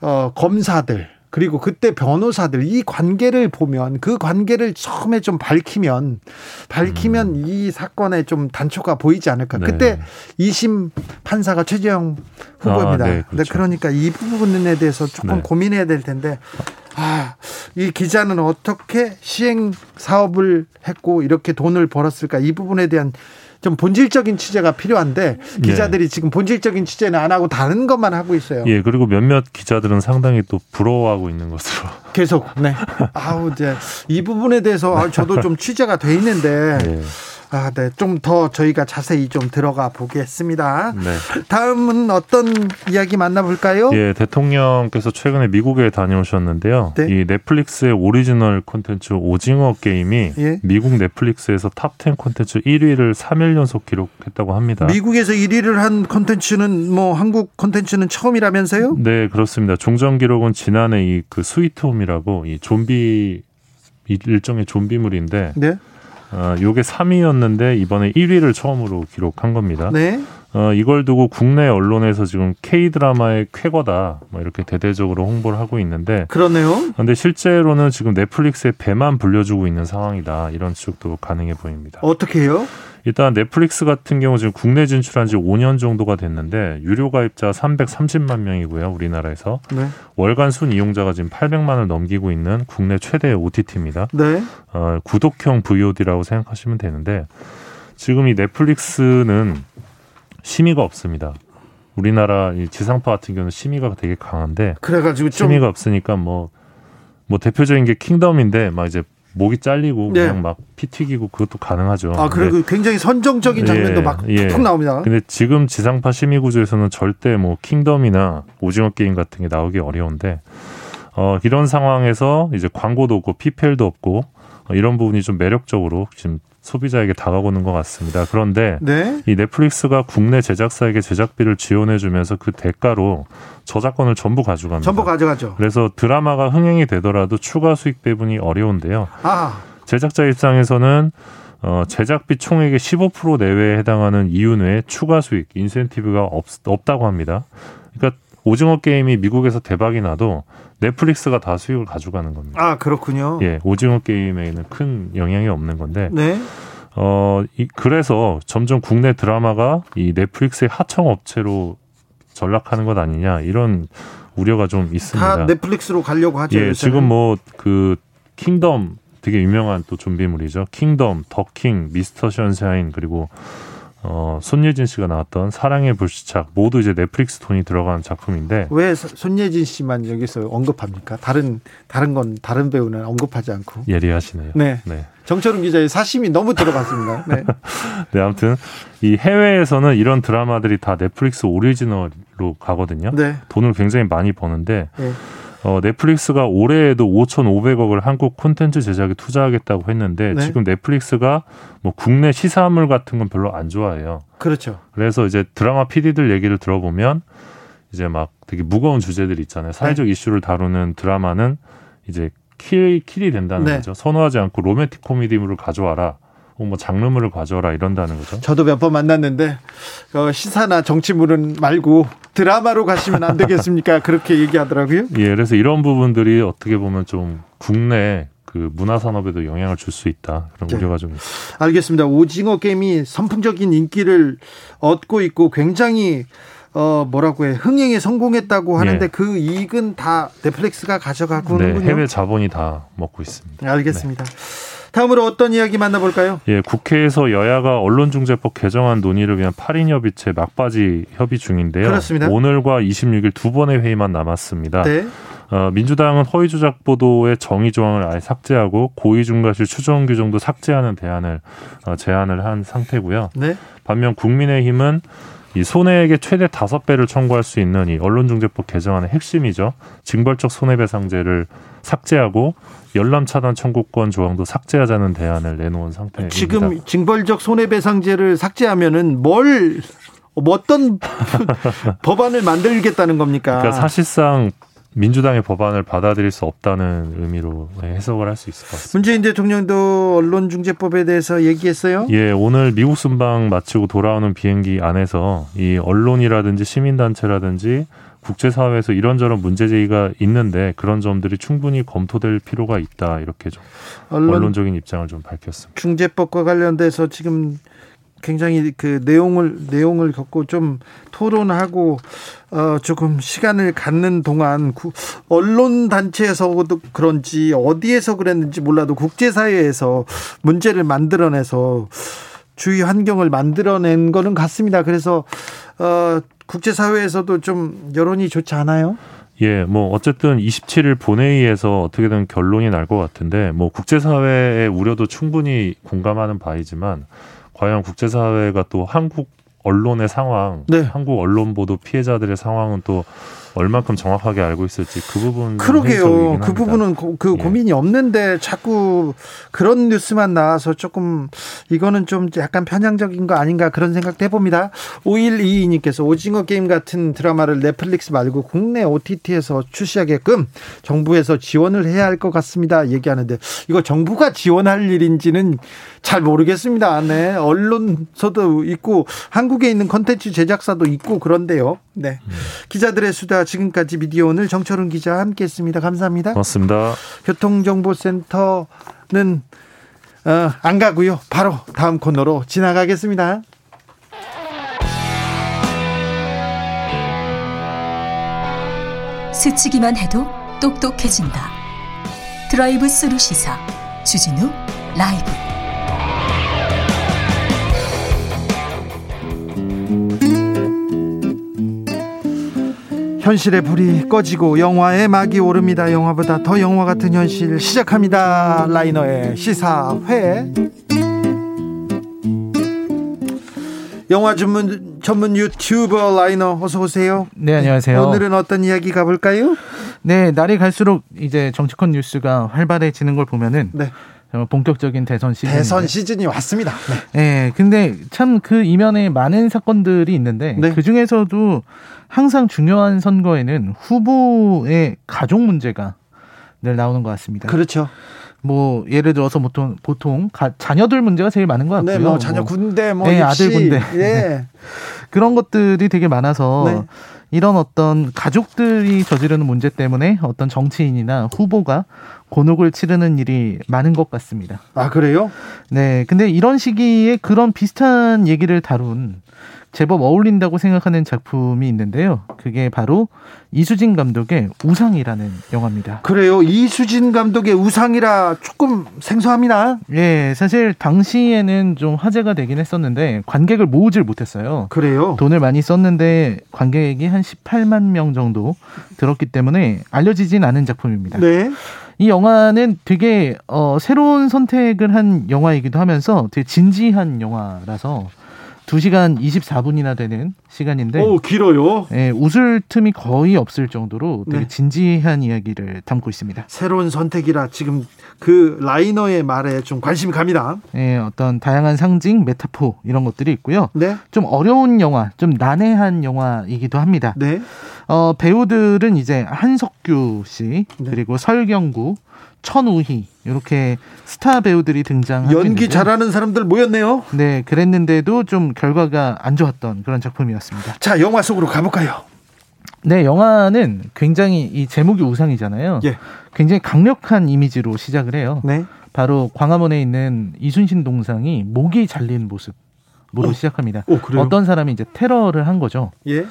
어 검사들 그리고 그때 변호사들 이 관계를 보면 그 관계를 처음에 좀 밝히면 밝히면 이 사건에 좀 단초가 보이지 않을까. 네. 그때 2심 판사가 최재형 후보입니다. 아, 네, 네, 그렇죠. 그러니까 이 부분에 대해서 조금 네. 고민해야 될 텐데 아, 이 기자는 어떻게 시행 사업을 했고 이렇게 돈을 벌었을까 이 부분에 대한 좀 본질적인 취재가 필요한데 기자들이 지금 본질적인 취재는 안 하고 다른 것만 하고 있어요. 예, 그리고 몇몇 기자들은 상당히 또 부러워하고 있는 것으로. 계속 네. 아우 이제 이 부분에 대해서 아, 저도 좀 취재가 돼 있는데 예. 아, 네. 좀 더 저희가 자세히 좀 들어가 보겠습니다. 네. 다음은 어떤 이야기 만나볼까요? 예, 대통령께서 최근에 미국에 다녀오셨는데요. 네. 이 넷플릭스의 오리지널 콘텐츠 오징어 게임이 예. 미국 넷플릭스에서 top 10 콘텐츠 1위를 3일 연속 기록했다고 합니다. 미국에서 1위를 한 콘텐츠는 뭐 한국 콘텐츠는 처음이라면서요? 네, 그렇습니다. 종전 기록은 지난해 이 그 스위트홈이라고 이 좀비 이 일종의 좀비물인데 네. 어, 요게 3위였는데 이번에 1위를 처음으로 기록한 겁니다. 네. 어, 이걸 두고 국내 언론에서 지금 K 드라마의 쾌거다 뭐 이렇게 대대적으로 홍보를 하고 있는데 그러네요. 근데 실제로는 지금 넷플릭스에 배만 불려주고 있는 상황이다 이런 추측도 가능해 보입니다. 어떻게 해요? 일단 넷플릭스 같은 경우 지금 국내 진출한 지 5년 정도가 됐는데 유료 가입자 330만 명이고요 우리나라에서 네. 월간 순 이용자가 지금 800만을 넘기고 있는 국내 최대 OTT입니다. 네. 어, 구독형 VOD라고 생각하시면 되는데 지금 이 넷플릭스는 심의가 없습니다. 우리나라 이 지상파 같은 경우는 심의가 되게 강한데 그래가지고 좀 심의가 없으니까 뭐뭐 대표적인 게 킹덤인데 막 이제 목이 잘리고 네. 그냥 막 피 튀기고 그것도 가능하죠. 아 그리고 굉장히 선정적인 장면도 예, 막 예. 툭툭 나옵니다. 근데 지금 지상파 심의 구조에서는 절대 뭐 킹덤이나 오징어 게임 같은 게 나오기 어려운데 어 이런 상황에서 이제 광고도 없고 PPL도 없고 어, 이런 부분이 좀 매력적으로 지금 소비자에게 다가오는 것 같습니다. 그런데 네. 이 넷플릭스가 국내 제작사에게 제작비를 지원해주면서 그 대가로 저작권을 전부 가져갑니다. 전부 가져가죠. 그래서 드라마가 흥행이 되더라도 추가 수익 배분이 어려운데요. 아 제작자 입장에서는 어, 제작비 총액의 15% 내외에 해당하는 이윤 외에 추가 수익, 인센티브가 없, 없다고 합니다. 그러니까 오징어 게임이 미국에서 대박이 나도 넷플릭스가 다 수익을 가져가는 겁니다. 아 그렇군요. 예, 오징어 게임에는 큰 영향이 없는 건데, 네. 어, 이, 그래서 점점 국내 드라마가 이 넷플릭스의 하청 업체로 전락하는 것 아니냐 이런 우려가 좀 있습니다. 다 넷플릭스로 가려고 하죠. 예, 요새는. 지금 뭐 그 킹덤 되게 유명한 또 좀비물이죠. 킹덤, 더킹, 미스터 션샤인 그리고 어 손예진 씨가 나왔던 사랑의 불시착 모두 이제 넷플릭스 돈이 들어간 작품인데 왜 서- 손예진 씨만 여기서 언급합니까? 다른 다른 건 다른 배우는 언급하지 않고. 예리하시네요. 네. 네. 정철웅 기자의 사심이 너무 들어갔습니다. 네. 네, 아무튼 이 해외에서는 이런 드라마들이 다 넷플릭스 오리지널로 가거든요. 네. 돈을 굉장히 많이 버는데 네. 어, 넷플릭스가 올해에도 5,500억을 한국 콘텐츠 제작에 투자하겠다고 했는데 네. 지금 넷플릭스가 뭐 국내 시사물 같은 건 별로 안 좋아해요. 그렇죠. 그래서 이제 드라마 PD들 얘기를 들어보면 이제 막 되게 무거운 주제들 있잖아요. 사회적 네. 이슈를 다루는 드라마는 이제 킬, 킬이 된다는 네. 거죠. 선호하지 않고 로맨틱 코미디물을 가져와라. 혹은 뭐 장르물을 가져와라 이런다는 거죠. 저도 몇 번 만났는데 어, 시사나 정치물은 말고 드라마로 가시면 안 되겠습니까? 그렇게 얘기하더라고요. 예, 그래서 이런 부분들이 어떻게 보면 좀 국내 그 문화 산업에도 영향을 줄 수 있다 그런 네. 우려가 좀 있습니다. 알겠습니다. 오징어 게임이 선풍적인 인기를 얻고 있고 굉장히 어 뭐라고 해 흥행에 성공했다고 하는데 예. 그 이익은 다 넷플릭스가 네, 가져가고는군요. 해외 자본이 다 먹고 있습니다. 알겠습니다. 다음으로 어떤 이야기 만나볼까요? 예, 국회에서 여야가 언론중재법 개정안 논의를 위한 8인 협의체 막바지 협의 중인데요. 그렇습니다. 오늘과 26일 두 번의 회의만 남았습니다. 네. 어, 민주당은 허위 조작 보도의 정의 조항을 아예 삭제하고 고의 중과실 추정 규정도 삭제하는 대안을 어, 제안을 한 상태고요. 네. 반면 국민의힘은 이 손해액의 최대 다섯 배를 청구할 수 있는 이 언론중재법 개정안의 핵심이죠. 징벌적 손해배상제를 삭제하고 열람 차단 청구권 조항도 삭제하자는 대안을 내놓은 상태입니다. 지금 징벌적 손해배상제를 삭제하면은 뭘 어떤 법안을 만들겠다는 겁니까? 그러니까 사실상 민주당의 법안을 받아들일 수 없다는 의미로 해석을 할 수 있을 것 같습니다. 문재인 대통령도 언론중재법에 대해서 얘기했어요. 예, 오늘 미국 순방 마치고 돌아오는 비행기 안에서 이 언론이라든지 시민단체라든지 국제사회에서 이런저런 문제 제기가 있는데 그런 점들이 충분히 검토될 필요가 있다 이렇게 좀 언론 언론적인 입장을 좀 밝혔습니다. 중재법과 관련돼서 지금 굉장히 그 내용을 내용을 겪고 좀 토론하고 어 조금 시간을 갖는 동안 구- 언론 단체에서도 그런지 어디에서 그랬는지 몰라도 국제 사회에서 문제를 만들어내서 주의 환경을 만들어낸 거는 같습니다. 그래서 어 국제 사회에서도 좀 여론이 좋지 않아요? 예, 뭐 어쨌든 27일 본회의에서 어떻게든 결론이 날 것 같은데 뭐 국제 사회의 우려도 충분히 공감하는 바이지만 과연 국제사회가 또 한국 언론의 상황, 네. 한국 언론 보도 피해자들의 상황은 또 얼만큼 정확하게 알고 있을지 그 부분 그러게요. 그 합니다. 부분은 고, 그 예. 고민이 없는데 자꾸 그런 뉴스만 나와서 조금 이거는 좀 약간 편향적인 거 아닌가 그런 생각도 해봅니다. 5122님께서 오징어 게임 같은 드라마를 넷플릭스 말고 국내 OTT에서 출시하게끔 정부에서 지원을 해야 할 것 같습니다. 얘기하는데 이거 정부가 지원할 일인지는 잘 모르겠습니다. 네. 언론서도 있고 한국에 있는 컨텐츠 제작사도 있고 그런데요. 네. 기자들의 수다 지금까지 미디어오늘 정철운 기자 함께했습니다. 감사합니다. 고맙습니다. 교통정보센터는 어, 안 가고요. 바로 다음 코너로 지나가겠습니다. 스치기만 해도 똑똑해진다. 드라이브 스루 시사 주진우 라이브. 현실의 불이 꺼지고 영화의 막이 오릅니다. 영화보다 더 영화 같은 현실 시작합니다. 라이너의 시사회. 영화 전문 전문 유튜버 라이너 어서 오세요. 네, 안녕하세요. 오늘은 어떤 이야기 가볼까요? 네, 날이 갈수록 이제 정치권 뉴스가 활발해지는 걸 보면은 네. 정말 본격적인 대선 시즌. 대선 시즌이 왔습니다. 네. 네, 근데 참 그 이면에 많은 사건들이 있는데 네. 그 중에서도 항상 중요한 선거에는 후보의 가족 문제가 늘 나오는 것 같습니다. 그렇죠. 뭐 예를 들어서 보통 보통 가- 자녀들 문제가 제일 많은 것 같고요. 네, 뭐 자녀 군대 뭐 네, 아들 군대. 예. 그런 것들이 되게 많아서 네. 이런 어떤 가족들이 저지르는 문제 때문에 어떤 정치인이나 후보가 곤혹을 치르는 일이 많은 것 같습니다. 아 그래요? 네. 근데 이런 시기에 그런 비슷한 얘기를 다룬 제법 어울린다고 생각하는 작품이 있는데요. 그게 바로 이수진 감독의 우상이라는 영화입니다. 그래요. 이수진 감독의 우상이라 조금 생소합니다. 예, 사실 당시에는 좀 화제가 되긴 했었는데 관객을 모으질 못했어요. 그래요. 돈을 많이 썼는데 관객이 한 18만 명 정도 들었기 때문에 알려지진 않은 작품입니다. 네. 이 영화는 되게 어, 새로운 선택을 한 영화이기도 하면서 되게 진지한 영화라서 2시간 24분이나 되는 시간인데 오 길어요. 예, 웃을 틈이 거의 없을 정도로 되게 네. 진지한 이야기를 담고 있습니다. 새로운 선택이라 지금 그 라이너의 말에 좀 관심이 갑니다. 예, 어떤 다양한 상징, 메타포 이런 것들이 있고요. 네. 좀 어려운 영화, 좀 난해한 영화이기도 합니다. 네. 어, 배우들은 이제 한석규 씨 네. 그리고 설경구, 천우희 이렇게 스타 배우들이 등장하고 연기. 잘하는 사람들 모였네요. 네, 그랬는데도 좀 결과가 안 좋았던 그런 작품이었습니다. 자, 영화 속으로 가볼까요? 네, 영화는 굉장히 이 제목이 우상이잖아요. 예. 굉장히 강력한 이미지로 시작을 해요. 네. 바로 광화문에 있는 이순신 동상이 목이 잘린 모습 으로 어. 시작합니다. 오, 그래요? 어떤 사람이 이제 테러를 한 거죠. 예.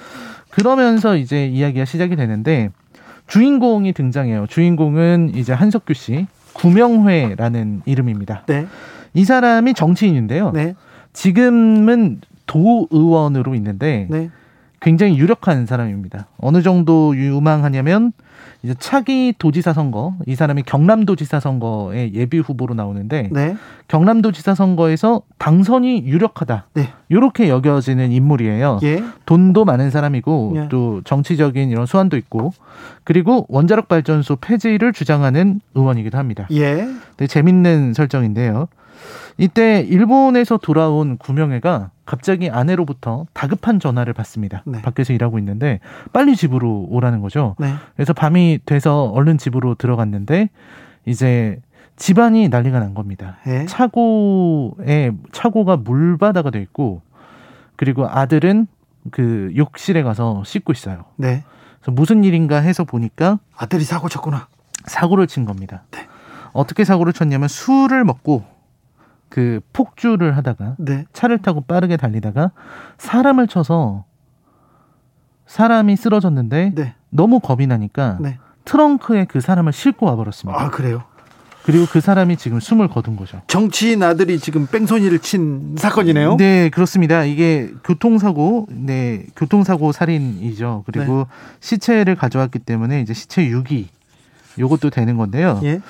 그러면서 이제 이야기가 시작이 되는데 주인공이 등장해요. 주인공은 이제 한석규 씨, 구명회라는 이름입니다. 네. 이 사람이 정치인인데요. 네. 지금은 도 의원으로 있는데 네. 굉장히 유력한 사람입니다. 어느 정도 유망하냐면 이제 차기 도지사 선거, 이 사람이 경남도지사 선거에 예비 후보로 나오는데 네. 경남도지사 선거에서 당선이 유력하다. 네. 이렇게 여겨지는 인물이에요. 예. 돈도 많은 사람이고 예. 또 정치적인 이런 수완도 있고 그리고 원자력 발전소 폐지를 주장하는 의원이기도 합니다. 예. 되게 재밌는 설정인데요. 이때 일본에서 돌아온 구명회가 갑자기 아내로부터 다급한 전화를 받습니다. 네. 밖에서 일하고 있는데 빨리 집으로 오라는 거죠. 네. 그래서 밤이 돼서 얼른 집으로 들어갔는데 이제 집안이 난리가 난 겁니다. 예. 차고에 차고가 물바다가 돼 있고 그리고 아들은 그 욕실에 가서 씻고 있어요. 네. 그래서 무슨 일인가 해서 보니까 아들이 사고 쳤구나. 사고를 친 겁니다. 네. 어떻게 사고를 쳤냐면 술을 먹고 그 폭주를 하다가 네. 차를 타고 빠르게 달리다가 사람을 쳐서 사람이 쓰러졌는데 네. 너무 겁이 나니까 네. 트렁크에 그 사람을 싣고 와버렸습니다. 아, 그래요. 그리고 그 사람이 지금 숨을 거둔 거죠. 정치인 아들이 지금 뺑소니를 친 사건이네요. 네, 그렇습니다. 이게 교통사고, 네, 교통사고 살인이죠. 그리고 네. 시체를 가져왔기 때문에 이제 시체 유기, 요것도 되는 건데요. 예.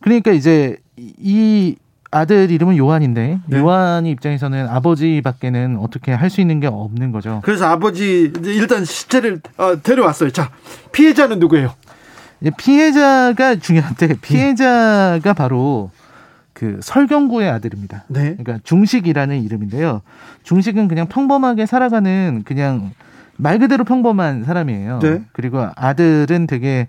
그러니까 이제 이- 이 아들 이름은 요한인데 네. 요한이 입장에서는 아버지밖에는 어떻게 할 수 있는 게 없는 거죠. 그래서 아버지 일단 시체를 어, 데려왔어요. 자, 피해자는 누구예요? 피해자가 중요한데 피해자가 바로 그 설경구의 아들입니다. 네. 그러니까 중식이라는 이름인데요. 중식은 그냥 평범하게 살아가는 그냥 말 그대로 평범한 사람이에요. 네. 그리고 아들은 되게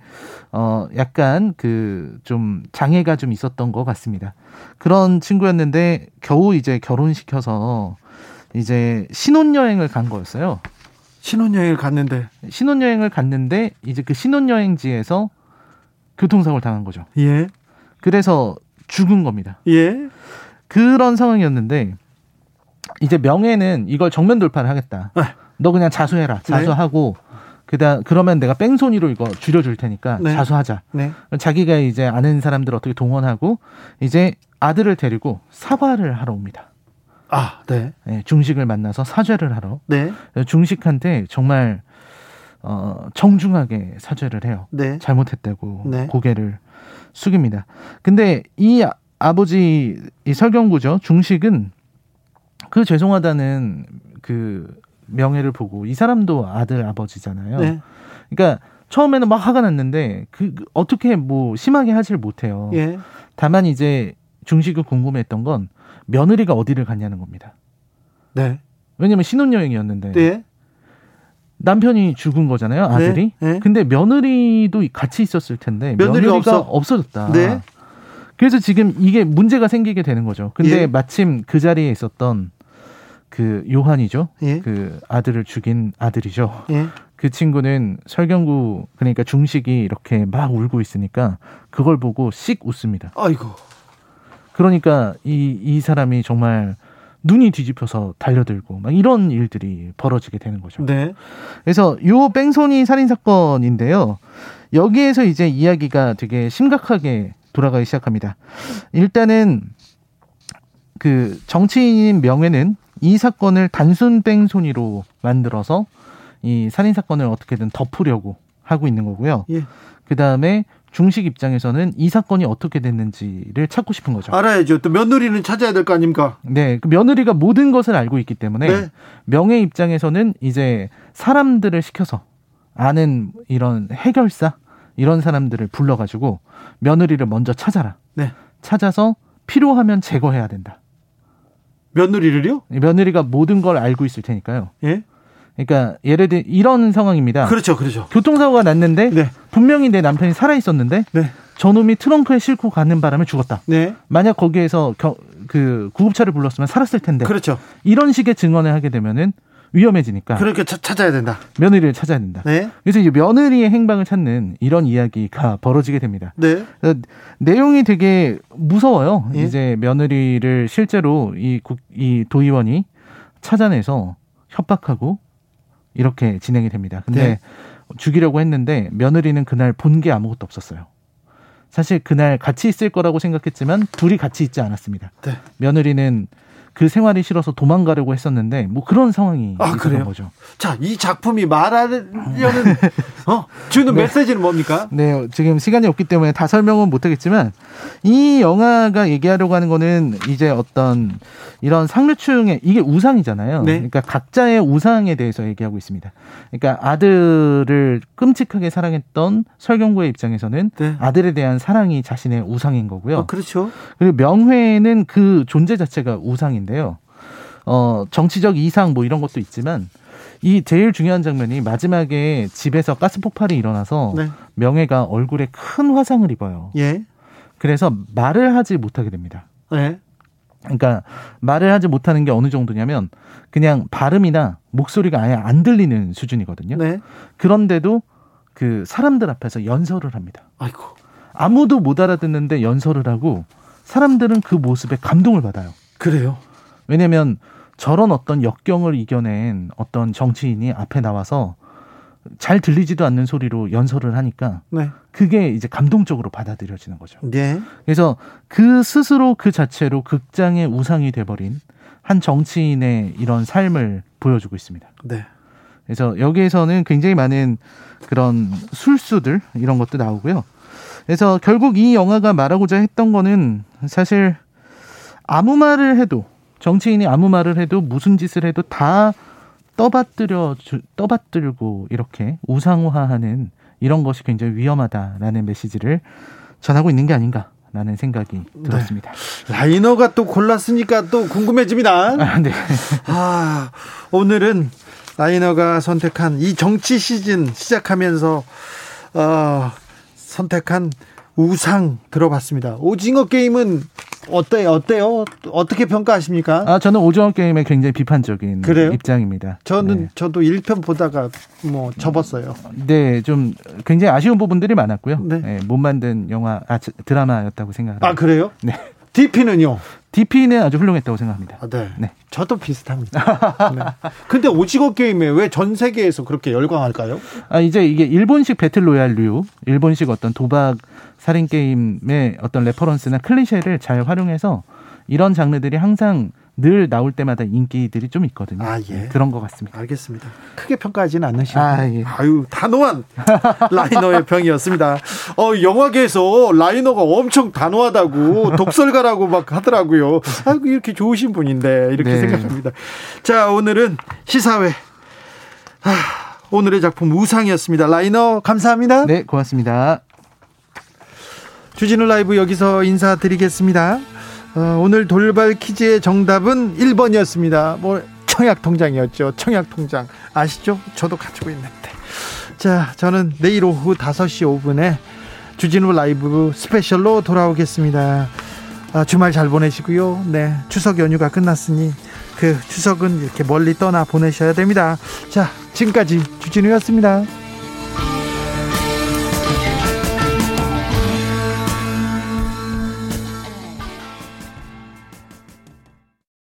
어 약간 그 좀 장애가 좀 있었던 것 같습니다. 그런 친구였는데 겨우 이제 결혼시켜서 이제 신혼여행을 간 거였어요. 신혼여행을 갔는데 신혼여행을 갔는데 이제 그 신혼여행지에서 교통사고를 당한 거죠. 예. 그래서 죽은 겁니다. 예. 그런 상황이었는데 이제 명예는 이걸 정면 돌파를 하겠다. 네. 너 그냥 자수해라. 자수하고 그다 그러면 내가 뺑소니로 이거 줄여줄 테니까 네. 자수하자. 네. 자기가 이제 아는 사람들 어떻게 동원하고 이제 아들을 데리고 사과를 하러 옵니다. 아, 네. 네, 중식을 만나서 사죄를 하러 네. 중식한테 정말 어, 정중하게 사죄를 해요. 네. 잘못했다고 네. 고개를 숙입니다. 근데 이 아- 아버지 이 설경구죠 중식은 그 죄송하다는 그 명예를 보고 이 사람도 아들 아버지잖아요. 네. 그러니까 처음에는 막 화가 났는데 그, 그 어떻게 뭐 심하게 하질 못해요. 예. 다만 이제 중식이 궁금했던 건 며느리가 어디를 갔냐는 겁니다. 네. 왜냐면 신혼여행이었는데 네. 남편이 죽은 거잖아요, 아들이. 네, 네. 근데 며느리도 같이 있었을 텐데 며느리가 며느리가, 없어. 없어 졌다. 네. 그래서 지금 이게 문제가 생기게 되는 거죠. 근데 예. 마침 그 자리에 있었던 그 요한이죠. 예. 그 아들을 죽인 아들이죠. 예. 그 친구는 설경구 그러니까 중식이 이렇게 막 울고 있으니까 그걸 보고 씩 웃습니다. 아이고. 그러니까 이, 이 사람이 정말 눈이 뒤집혀서 달려들고 막 이런 일들이 벌어지게 되는 거죠. 네. 그래서 요 뺑소니 살인 사건인데요. 여기에서 이제 이야기가 되게 심각하게 돌아가기 시작합니다. 일단은 그 정치인인 명예는 이 사건을 단순 뺑소니로 만들어서 이 살인 사건을 어떻게든 덮으려고 하고 있는 거고요. 예. 그 다음에 중식 입장에서는 이 사건이 어떻게 됐는지를 찾고 싶은 거죠. 알아야죠. 또 며느리는 찾아야 될 거 아닙니까? 네, 그 며느리가 모든 것을 알고 있기 때문에 네. 명예 입장에서는 이제 사람들을 시켜서 아는 이런 해결사 이런 사람들을 불러가지고 며느리를 먼저 찾아라. 네. 찾아서 필요하면 제거해야 된다. 며느리를요? 이 며느리가 모든 걸 알고 있을 테니까요. 예. 그러니까 예를 들어 이런 상황입니다. 그렇죠, 그렇죠. 교통사고가 났는데 네. 분명히 내 남편이 살아 있었는데 네. 저놈이 트렁크에 싣고 가는 바람에 죽었다. 네. 만약 거기에서 겨, 그 구급차를 불렀으면 살았을 텐데 그렇죠. 이런 식의 증언을 하게 되면은 위험해지니까 그렇게 차- 찾아야 된다. 며느리를 찾아야 된다. 네. 그래서 이제 며느리의 행방을 찾는 이런 이야기가 벌어지게 됩니다. 네. 내용이 되게 무서워요. 예? 이제 며느리를 실제로 이, 국, 이 도의원이 찾아내서 협박하고 이렇게 진행이 됩니다. 근데 네. 죽이려고 했는데 며느리는 그날 본 게 아무것도 없었어요. 사실 그날 같이 있을 거라고 생각했지만 둘이 같이 있지 않았습니다. 네. 며느리는 그 생활이 싫어서 도망가려고 했었는데 뭐 그런 상황이 아, 그래요? 거죠. 자, 이 작품이 말하려는 어, 주는 메시지는 뭡니까? 네, 지금 시간이 없기 때문에 다 설명은 못 하겠지만 이 영화가 얘기하려고 하는 거는 이제 어떤 이런 상류층의 이게 우상이잖아요. 네. 그러니까 각자의 우상에 대해서 얘기하고 있습니다. 그러니까 아들을 끔찍하게 사랑했던 설경구의 입장에서는 네. 아들에 대한 사랑이 자신의 우상인 거고요. 어, 그렇죠. 그리고 명회는 그 존재 자체가 우상인데 요. 어, 정치적 이상 뭐 이런 것도 있지만 이 제일 중요한 장면이 마지막에 집에서 가스 폭발이 일어나서 네. 명예가 얼굴에 큰 화상을 입어요. 예. 그래서 말을 하지 못하게 됩니다. 네. 그러니까 말을 하지 못하는 게 어느 정도냐면 그냥 발음이나 목소리가 아예 안 들리는 수준이거든요. 네. 그런데도 그 사람들 앞에서 연설을 합니다. 아이고. 아무도 못 알아듣는데 연설을 하고 사람들은 그 모습에 감동을 받아요. 그래요. 왜냐면 저런 어떤 역경을 이겨낸 어떤 정치인이 앞에 나와서 잘 들리지도 않는 소리로 연설을 하니까 네. 그게 이제 감동적으로 받아들여지는 거죠. 네. 그래서 그 스스로 그 자체로 극장의 우상이 돼버린 한 정치인의 이런 삶을 보여주고 있습니다. 네. 그래서 여기에서는 굉장히 많은 그런 술수들 이런 것도 나오고요. 그래서 결국 이 영화가 말하고자 했던 거는 사실 아무 말을 해도 정치인이 아무 말을 해도 무슨 짓을 해도 다 떠받들여 주- 떠받들고 이렇게 우상화하는 이런 것이 굉장히 위험하다라는 메시지를 전하고 있는 게 아닌가 라는 생각이 들었습니다. 라이너가 또 골랐으니까 또 궁금해집니다. 아, 네. 아, 오늘은 라이너가 선택한 이 정치 시즌 시작하면서 어, 선택한 우상 들어봤습니다. 오징어 게임은 어때요? 어때요? 어떻게 평가하십니까? 아, 저는 오징어 게임에 굉장히 비판적인 그래요? 입장입니다. 저는 네. 저도 1편 보다가 뭐 접었어요. 네, 좀 굉장히 아쉬운 부분들이 많았고요. 네. 네, 못 만든 영화, 아, 저- 드라마였다고 생각합니다. 아, 그래요? 네. DP는요? DP는 아주 훌륭했다고 생각합니다. 아, 네. 네. 저도 비슷합니다. 네. 근데 오징어 게임에 왜 전 세계에서 그렇게 열광할까요? 아, 이제 이게 일본식 배틀로얄류, 일본식 어떤 도박 살인 게임의 어떤 reference나 클리셰를 잘 활용해서 이런 장르들이 항상 늘 나올 때마다 인기들이 좀 있거든요. 아, 예. 네, 그런 것 같습니다. 알겠습니다. 크게 평가하지는 않으시고. 아, 예. 아유, 단호한 라이너의 평이었습니다. 어, 영화계에서 라이너가 엄청 단호하다고 독설가라고 막 하더라고요. 아이고, 이렇게 좋으신 분인데, 이렇게 네. 생각합니다. 자, 오늘은 시사회. 아, 오늘의 작품 우상이었습니다. 라이너, 감사합니다. 네, 고맙습니다. 주진우 라이브 여기서 인사드리겠습니다. 어, 오늘 돌발 퀴즈의 정답은 1번이었습니다. 뭐 청약 통장이었죠. 청약 통장 아시죠? 저도 가지고 있는데. 자, 저는 내일 오후 5시 5분에 주진우 라이브 스페셜로 돌아오겠습니다. 아, 주말 잘 보내시고요. 네, 추석 연휴가 끝났으니 그 추석은 이렇게 멀리 떠나 보내셔야 됩니다. 자, 지금까지 주진우였습니다.